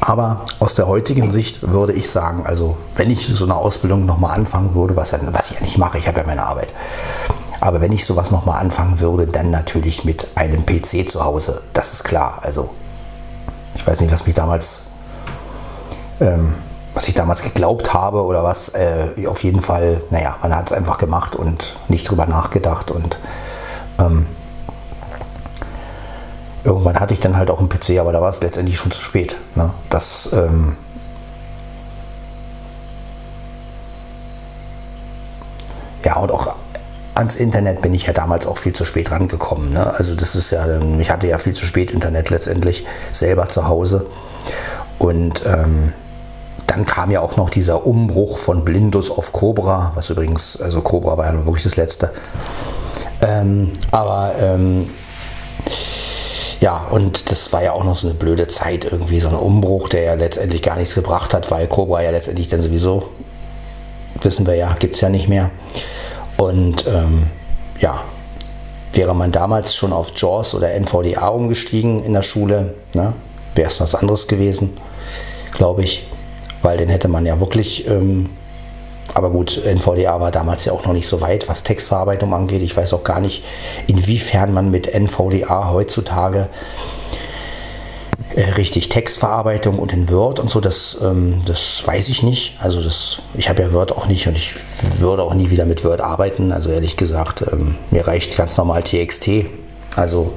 Aber aus der heutigen Sicht würde ich sagen, also wenn ich so eine Ausbildung nochmal anfangen würde, was, was ich ja nicht mache, ich habe ja meine Arbeit. Aber wenn ich sowas nochmal anfangen würde, dann natürlich mit einem PC zu Hause. Das ist klar. Also ich weiß nicht, was mich damals, ähm, was ich damals geglaubt habe oder was. Äh, auf jeden Fall, naja, man hat es einfach gemacht und nicht drüber nachgedacht und ähm, irgendwann hatte ich dann halt auch einen PC, aber da war es letztendlich schon zu spät. Ne? Das, ähm, ja, und auch ans Internet bin ich ja damals auch viel zu spät rangekommen. Ne? Also das ist ja, ich hatte ja viel zu spät Internet letztendlich selber zu Hause. Und ähm, dann kam ja auch noch dieser Umbruch von Blindus auf Cobra, was übrigens, also Cobra war ja wirklich das letzte. Ähm, aber ähm, ja, und das war ja auch noch so eine blöde Zeit, irgendwie so ein Umbruch, der ja letztendlich gar nichts gebracht hat, weil Cobra ja letztendlich dann sowieso, wissen wir ja, gibt es ja nicht mehr. Und ähm, ja, wäre man damals schon auf JAWS oder NVDA umgestiegen in der Schule, ne, wäre es was anderes gewesen, glaube ich, weil dann hätte man ja wirklich ähm, aber gut, NVDA war damals ja auch noch nicht so weit, was Textverarbeitung angeht. Ich weiß auch gar nicht, inwiefern man mit NVDA heutzutage äh, richtig Textverarbeitung und in Word und so, das, ähm, das weiß ich nicht. Also das, ich habe ja Word auch nicht und ich würde auch nie wieder mit Word arbeiten. Also ehrlich gesagt, ähm, mir reicht ganz normal TXT. Also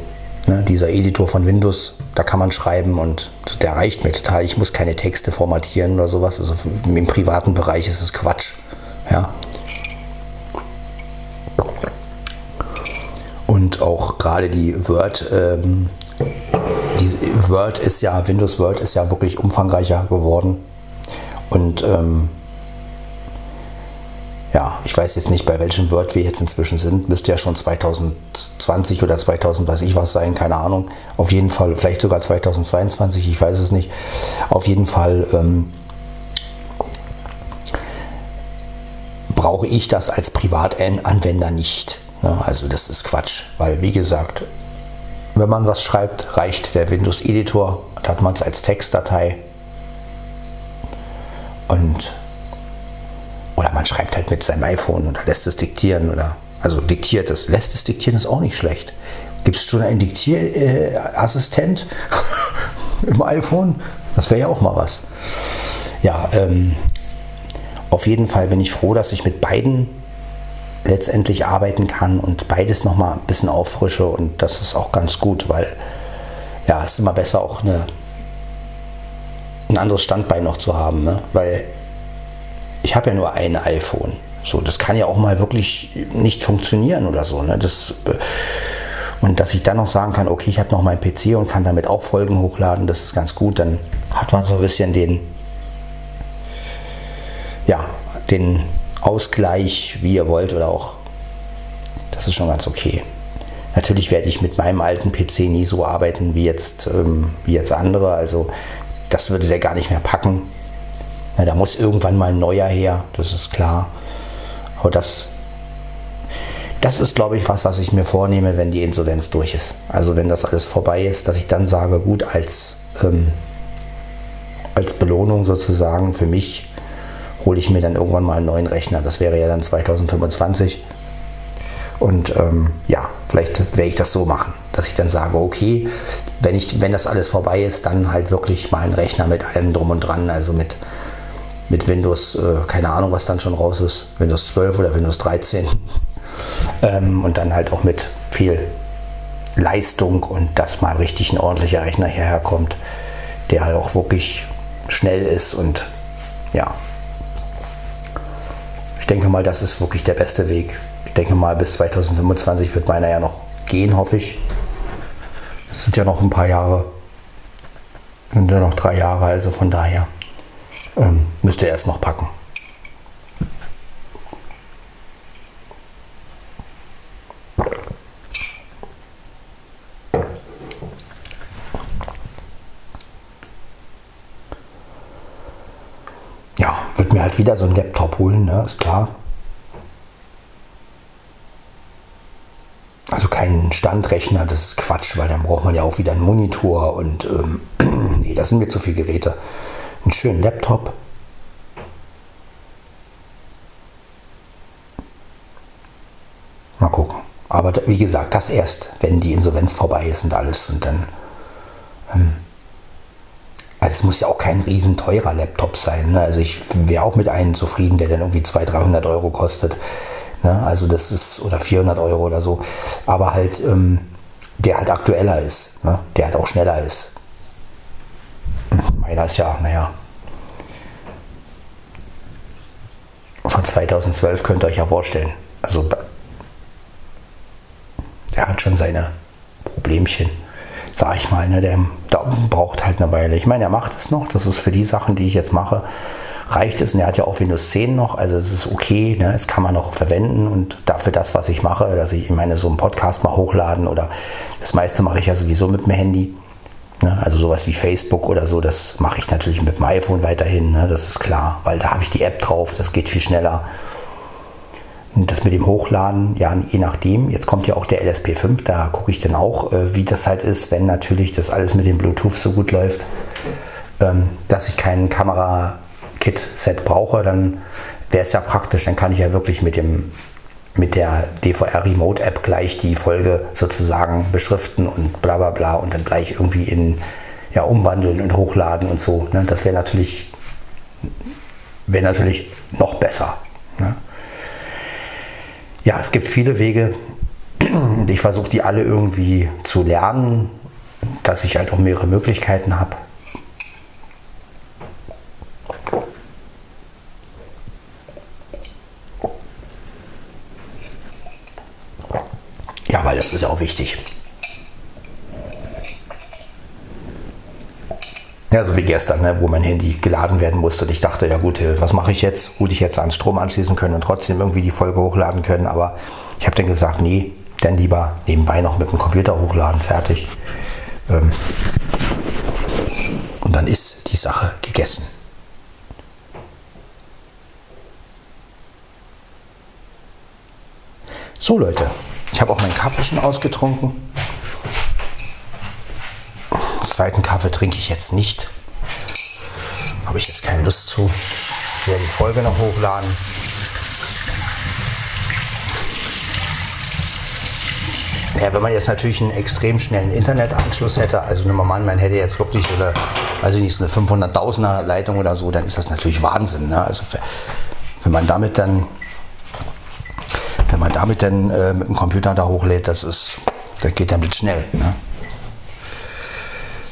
ne, dieser Editor von Windows, da kann man schreiben und der reicht mir total. Ich muss keine Texte formatieren oder sowas. Also im privaten Bereich ist es Quatsch. Ja. Und auch gerade die Word, ähm, die Word ist ja, Windows Word ist ja wirklich umfangreicher geworden. Und ähm, ich weiß jetzt nicht, bei welchem Word wir jetzt inzwischen sind. Müsste ja schon 2020 oder 2000, weiß ich was sein, keine Ahnung. Auf jeden Fall, vielleicht sogar 2022, ich weiß es nicht. Auf jeden Fall ähm, brauche ich das als Privatanwender nicht. Also das ist Quatsch, weil wie gesagt, wenn man was schreibt, reicht der Windows Editor, da hat man es als Textdatei und oder man schreibt halt mit seinem iPhone oder lässt es diktieren oder also diktiert es, lässt es diktieren ist auch nicht schlecht. Gibt es schon einen Diktierassistent im iPhone? Das wäre ja auch mal was. Ja, ähm, auf jeden Fall bin ich froh, dass ich mit beiden letztendlich arbeiten kann und beides nochmal ein bisschen auffrische und das ist auch ganz gut, weil ja, es ist immer besser auch eine, ein anderes Standbein noch zu haben, ne? weil ich habe ja nur ein iPhone. So, das kann ja auch mal wirklich nicht funktionieren oder so. Ne? Das, äh, und dass ich dann noch sagen kann, okay, ich habe noch meinen PC und kann damit auch Folgen hochladen, das ist ganz gut. Dann hat man so ein bisschen den, ja, den Ausgleich, wie ihr wollt, oder auch, das ist schon ganz okay. Natürlich werde ich mit meinem alten PC nie so arbeiten wie jetzt, ähm, wie jetzt andere. Also das würde der gar nicht mehr packen. Na, da muss irgendwann mal ein neuer her, das ist klar. Aber das, das ist, glaube ich, was, was ich mir vornehme, wenn die Insolvenz durch ist. Also wenn das alles vorbei ist, dass ich dann sage, gut, als, ähm, als Belohnung sozusagen für mich hole ich mir dann irgendwann mal einen neuen Rechner. Das wäre ja dann 2025. Und ähm, ja, vielleicht werde ich das so machen, dass ich dann sage, okay, wenn, ich, wenn das alles vorbei ist, dann halt wirklich mal einen Rechner mit allem drum und dran, also mit, mit Windows, äh, keine Ahnung, was dann schon raus ist, Windows 12 oder Windows 13. ähm, und dann halt auch mit viel Leistung und dass mal richtig ein ordentlicher Rechner hierher kommt, der halt auch wirklich schnell ist und ja. Ich denke mal, das ist wirklich der beste Weg. Ich denke mal, bis 2025 wird meiner ja noch gehen, hoffe ich. Das sind ja noch ein paar Jahre. Sind ja noch drei Jahre, also von daher ähm, müsste er es noch packen. Ja, wird mir halt wieder so ein Laptop holen, ne? ist klar. Also kein Standrechner, das ist Quatsch, weil dann braucht man ja auch wieder einen Monitor und ähm, nee, das sind mir zu viele Geräte. Einen schönen Laptop. Mal gucken. Aber wie gesagt, das erst, wenn die Insolvenz vorbei ist und alles. Und dann. Ähm, also es muss ja auch kein riesen teurer Laptop sein. Ne? Also ich wäre auch mit einem zufrieden, der dann irgendwie 200, 300 Euro kostet. Ne? Also das ist, oder 400 Euro oder so. Aber halt, ähm, der halt aktueller ist. Ne? Der halt auch schneller ist. Meiner ist ja, naja, von 2012 könnt ihr euch ja vorstellen. Also der hat schon seine Problemchen, sag ich mal. Ne? Der braucht halt eine Weile. Ich meine, er macht es noch. Das ist für die Sachen, die ich jetzt mache, reicht es. Und er hat ja auch Windows 10 noch. Also es ist okay. Ne? Es kann man noch verwenden. Und dafür das, was ich mache, dass ich, ich meine, so einen Podcast mal hochladen oder das meiste mache ich ja sowieso mit dem Handy. Ne? Also sowas wie Facebook oder so, das mache ich natürlich mit dem iPhone weiterhin. Ne? Das ist klar, weil da habe ich die App drauf. Das geht viel schneller. Das mit dem Hochladen, ja, je nachdem. Jetzt kommt ja auch der LSP5, da gucke ich dann auch, äh, wie das halt ist, wenn natürlich das alles mit dem Bluetooth so gut läuft, ähm, dass ich kein Kamera-Kit-Set brauche, dann wäre es ja praktisch. Dann kann ich ja wirklich mit dem mit der DVR Remote App gleich die Folge sozusagen beschriften und bla bla bla und dann gleich irgendwie in ja, umwandeln und hochladen und so. Ne? Das wäre natürlich, wär natürlich noch besser. Ne? ja, es gibt viele Wege. Ich versuche die alle irgendwie zu lernen, dass ich halt auch mehrere Möglichkeiten habe. Weil das ist ja auch wichtig. Ja, so wie gestern, ne, wo mein Handy geladen werden musste und ich dachte, ja gut, äh, was mache ich jetzt? Gut, ich jetzt an Strom anschließen können und trotzdem irgendwie die Folge hochladen können, aber ich habe dann gesagt, nee, dann lieber nebenbei noch mit dem Computer hochladen, fertig. Ähm, und dann ist die Sache gegessen. So Leute, ich habe auch meinen Kaffee schon ausgetrunken zweiten Kaffee trinke ich jetzt nicht. Habe ich jetzt keine Lust zu. Ich werde die Folge noch hochladen. Ja, wenn man jetzt natürlich einen extrem schnellen Internetanschluss hätte, also nehmen mal an, man hätte jetzt wirklich so eine, weiß ich nicht, eine 500.000er Leitung oder so, dann ist das natürlich Wahnsinn. Ne? Also wenn man damit dann, wenn man damit dann äh, mit dem Computer da hochlädt, das ist, das geht damit schnell. Ne?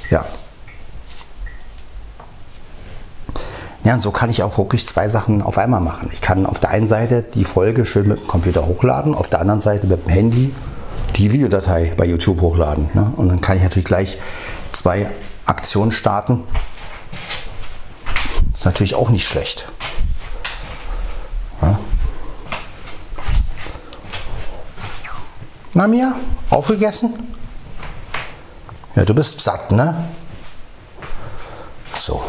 Ja. Ja, und so kann ich auch wirklich zwei Sachen auf einmal machen. Ich kann auf der einen Seite die Folge schön mit dem Computer hochladen, auf der anderen Seite mit dem Handy die Videodatei bei YouTube hochladen. Ne? Und dann kann ich natürlich gleich zwei Aktionen starten. Ist natürlich auch nicht schlecht. Na Mia, aufgegessen? Ja, du bist satt, ne? So.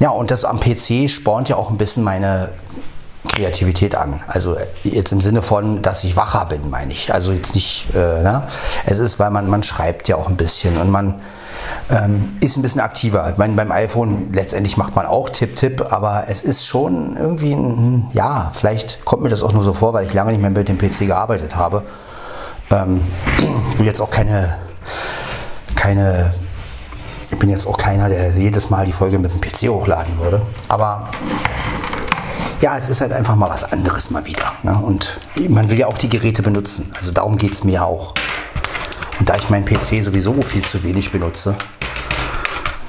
Ja, und das am PC spornt ja auch ein bisschen meine Kreativität an. Also jetzt im Sinne von, dass ich wacher bin, meine ich. Also jetzt nicht, äh, ne? es ist, weil man, man schreibt ja auch ein bisschen und man ähm, ist ein bisschen aktiver. Ich meine, beim iPhone letztendlich macht man auch Tipp-Tipp, aber es ist schon irgendwie, ein, ja, vielleicht kommt mir das auch nur so vor, weil ich lange nicht mehr mit dem PC gearbeitet habe. Ähm, ich will jetzt auch keine, keine, ich bin jetzt auch keiner, der jedes Mal die Folge mit dem PC hochladen würde. Aber ja, es ist halt einfach mal was anderes mal wieder. Ne? Und man will ja auch die Geräte benutzen. Also darum geht es mir auch. Und da ich meinen PC sowieso viel zu wenig benutze,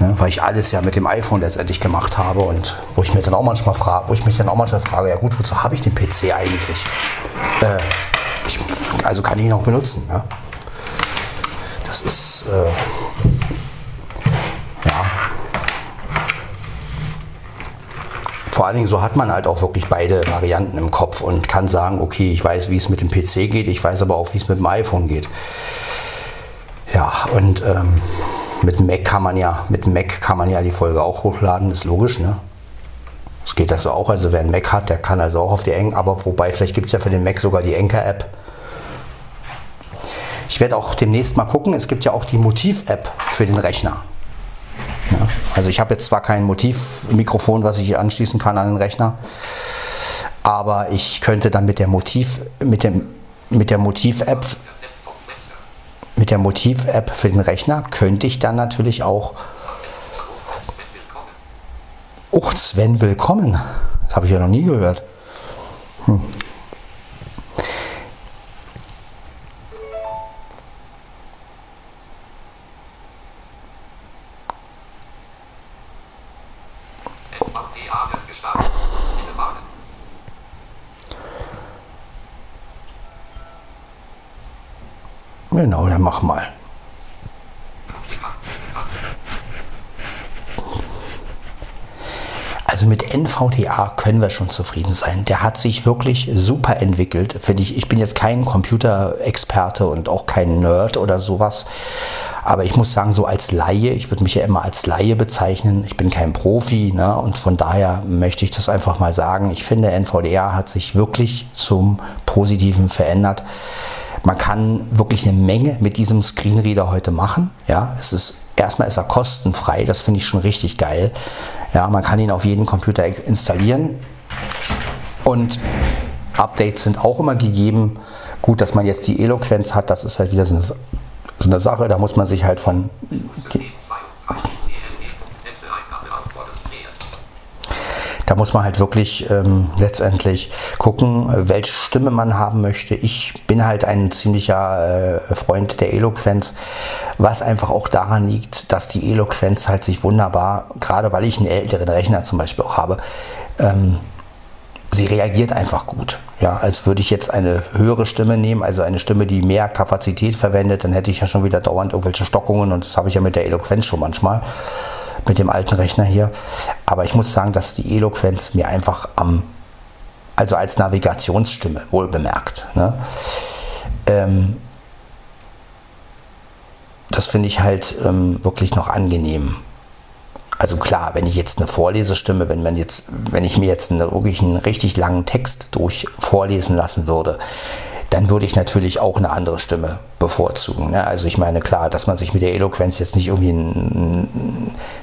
ne, weil ich alles ja mit dem iPhone letztendlich gemacht habe und wo ich mir dann auch manchmal frage, wo ich mich dann auch manchmal frage, ja gut, wozu habe ich den PC eigentlich? Äh, ich, also kann ich ihn auch benutzen. Ne? Das ist äh, ja vor allen Dingen so hat man halt auch wirklich beide Varianten im Kopf und kann sagen, okay, ich weiß, wie es mit dem PC geht, ich weiß aber auch, wie es mit dem iPhone geht. Ja, und ähm, mit Mac kann man ja, mit Mac kann man ja die Folge auch hochladen, ist logisch, ne? Es geht das auch, also wer einen Mac hat, der kann also auch auf die Eng, aber wobei, vielleicht gibt es ja für den Mac sogar die Enker-App. Ich werde auch demnächst mal gucken, es gibt ja auch die Motiv-App für den Rechner. Ja, also ich habe jetzt zwar kein Motivmikrofon, was ich anschließen kann an den Rechner, aber ich könnte dann mit der Motiv, mit dem, mit der Motiv-App mit der Motiv-App für den Rechner könnte ich dann natürlich auch. Oh, Sven, willkommen. Das habe ich ja noch nie gehört. Hm. Genau, dann mach mal. Also mit NVDA können wir schon zufrieden sein. Der hat sich wirklich super entwickelt, finde ich. Ich bin jetzt kein Computerexperte und auch kein Nerd oder sowas. Aber ich muss sagen, so als Laie, ich würde mich ja immer als Laie bezeichnen. Ich bin kein Profi ne? und von daher möchte ich das einfach mal sagen. Ich finde, NVDA hat sich wirklich zum Positiven verändert. Man kann wirklich eine Menge mit diesem Screenreader heute machen. Ja, es ist erstmal ist er kostenfrei, das finde ich schon richtig geil. Ja, man kann ihn auf jeden Computer installieren und Updates sind auch immer gegeben. Gut, dass man jetzt die Eloquenz hat, das ist halt wieder so eine, so eine Sache, da muss man sich halt von Da muss man halt wirklich ähm, letztendlich gucken, welche Stimme man haben möchte. Ich bin halt ein ziemlicher äh, Freund der Eloquenz, was einfach auch daran liegt, dass die Eloquenz halt sich wunderbar, gerade weil ich einen älteren Rechner zum Beispiel auch habe, ähm, sie reagiert einfach gut. Ja, als würde ich jetzt eine höhere Stimme nehmen, also eine Stimme, die mehr Kapazität verwendet, dann hätte ich ja schon wieder dauernd irgendwelche Stockungen und das habe ich ja mit der Eloquenz schon manchmal mit dem alten Rechner hier. Aber ich muss sagen, dass die Eloquenz mir einfach am, also als Navigationsstimme, wohl bemerkt. Ne? Ähm, das finde ich halt ähm, wirklich noch angenehm. Also klar, wenn ich jetzt eine Vorlesestimme, wenn man jetzt, wenn ich mir jetzt eine, wirklich einen richtig langen Text durch vorlesen lassen würde, dann würde ich natürlich auch eine andere Stimme bevorzugen. Ne? Also ich meine, klar, dass man sich mit der Eloquenz jetzt nicht irgendwie ein,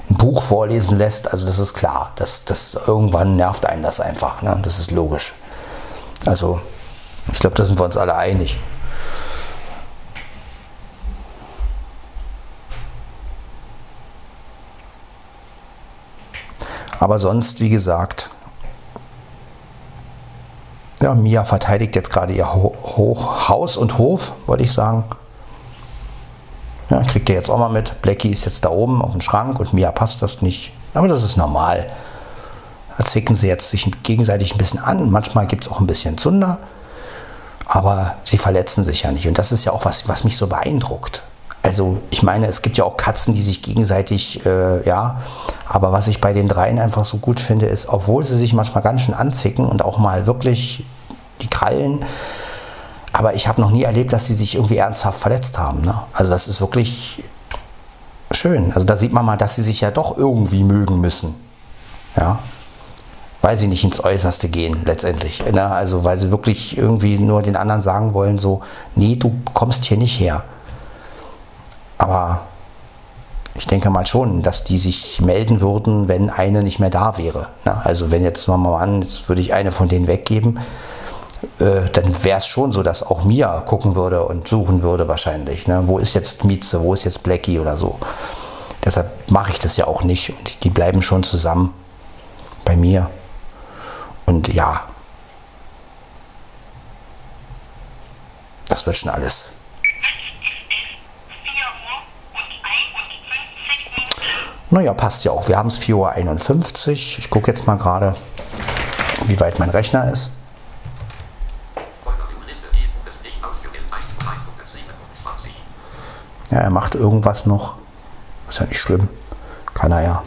ein Buch vorlesen lässt, also das ist klar. Das, das irgendwann nervt einen das einfach. Ne? Das ist logisch. Also ich glaube, da sind wir uns alle einig. Aber sonst, wie gesagt, ja, Mia verteidigt jetzt gerade ihr Ho Haus und Hof, wollte ich sagen. Ja, kriegt ihr jetzt auch mal mit. Blackie ist jetzt da oben auf dem Schrank und Mia passt das nicht. Aber das ist normal. Da zicken sie jetzt sich gegenseitig ein bisschen an. Manchmal gibt es auch ein bisschen Zunder. Aber sie verletzen sich ja nicht. Und das ist ja auch was, was mich so beeindruckt. Also ich meine, es gibt ja auch Katzen, die sich gegenseitig, äh, ja, aber was ich bei den dreien einfach so gut finde, ist, obwohl sie sich manchmal ganz schön anzicken und auch mal wirklich die Krallen, aber ich habe noch nie erlebt, dass sie sich irgendwie ernsthaft verletzt haben. Ne? Also das ist wirklich schön. Also da sieht man mal, dass sie sich ja doch irgendwie mögen müssen. Ja. Weil sie nicht ins Äußerste gehen, letztendlich. Ne? Also weil sie wirklich irgendwie nur den anderen sagen wollen, so, nee, du kommst hier nicht her. Aber ich denke mal schon, dass die sich melden würden, wenn eine nicht mehr da wäre. Also wenn jetzt mal an, jetzt würde ich eine von denen weggeben, äh, dann wäre es schon so, dass auch Mia gucken würde und suchen würde wahrscheinlich. Ne? Wo ist jetzt Mieze, wo ist jetzt Blackie oder so. Deshalb mache ich das ja auch nicht und die bleiben schon zusammen bei mir. Und ja, das wird schon alles Naja, passt ja auch. Wir haben es 4.51 Uhr. Ich gucke jetzt mal gerade, wie weit mein Rechner ist. Ja, er macht irgendwas noch. Ist ja nicht schlimm. Kann er ja.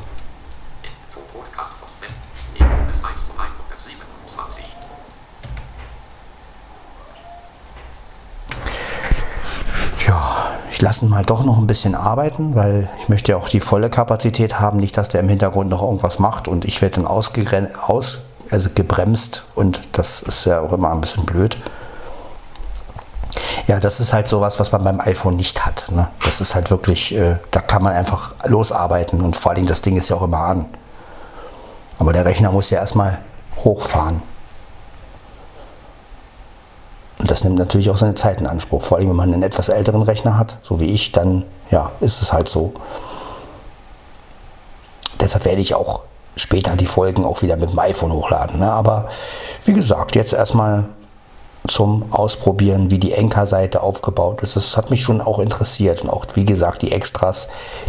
Lasse ihn mal doch noch ein bisschen arbeiten, weil ich möchte ja auch die volle Kapazität haben, nicht, dass der im Hintergrund noch irgendwas macht und ich werde dann aus, also gebremst und das ist ja auch immer ein bisschen blöd. Ja, das ist halt sowas, was man beim iPhone nicht hat. Ne? Das ist halt wirklich, äh, da kann man einfach losarbeiten und vor allem das Ding ist ja auch immer an. Aber der Rechner muss ja erstmal hochfahren. Und nimmt natürlich auch seine Zeit in Anspruch. Vor allem, wenn man einen etwas älteren Rechner hat, so wie ich, dann ja, ist es halt so. Deshalb werde ich auch später die Folgen auch wieder mit dem iPhone hochladen. Ne? Aber wie gesagt, jetzt erstmal zum Ausprobieren, wie die Enker-Seite aufgebaut ist. Das hat mich schon auch interessiert. Und auch, wie gesagt, die Extras,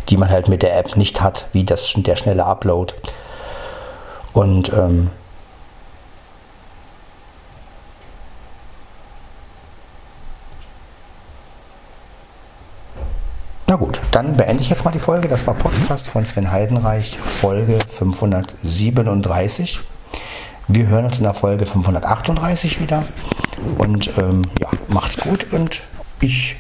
die man halt mit der App nicht hat, wie das, der schnelle Upload. Und ähm, Na gut, dann beende ich jetzt mal die Folge. Das war Podcast von Sven Heidenreich, Folge 537. Wir hören uns in der Folge 538 wieder. Und ähm, ja, macht's gut und ich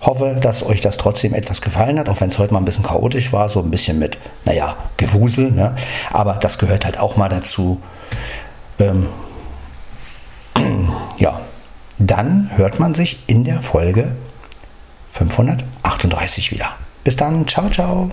hoffe, dass euch das trotzdem etwas gefallen hat, auch wenn es heute mal ein bisschen chaotisch war, so ein bisschen mit, naja, Gewusel. Ne? Aber das gehört halt auch mal dazu. Ähm, ja, dann hört man sich in der Folge 538 wieder. Bis dann, ciao, ciao.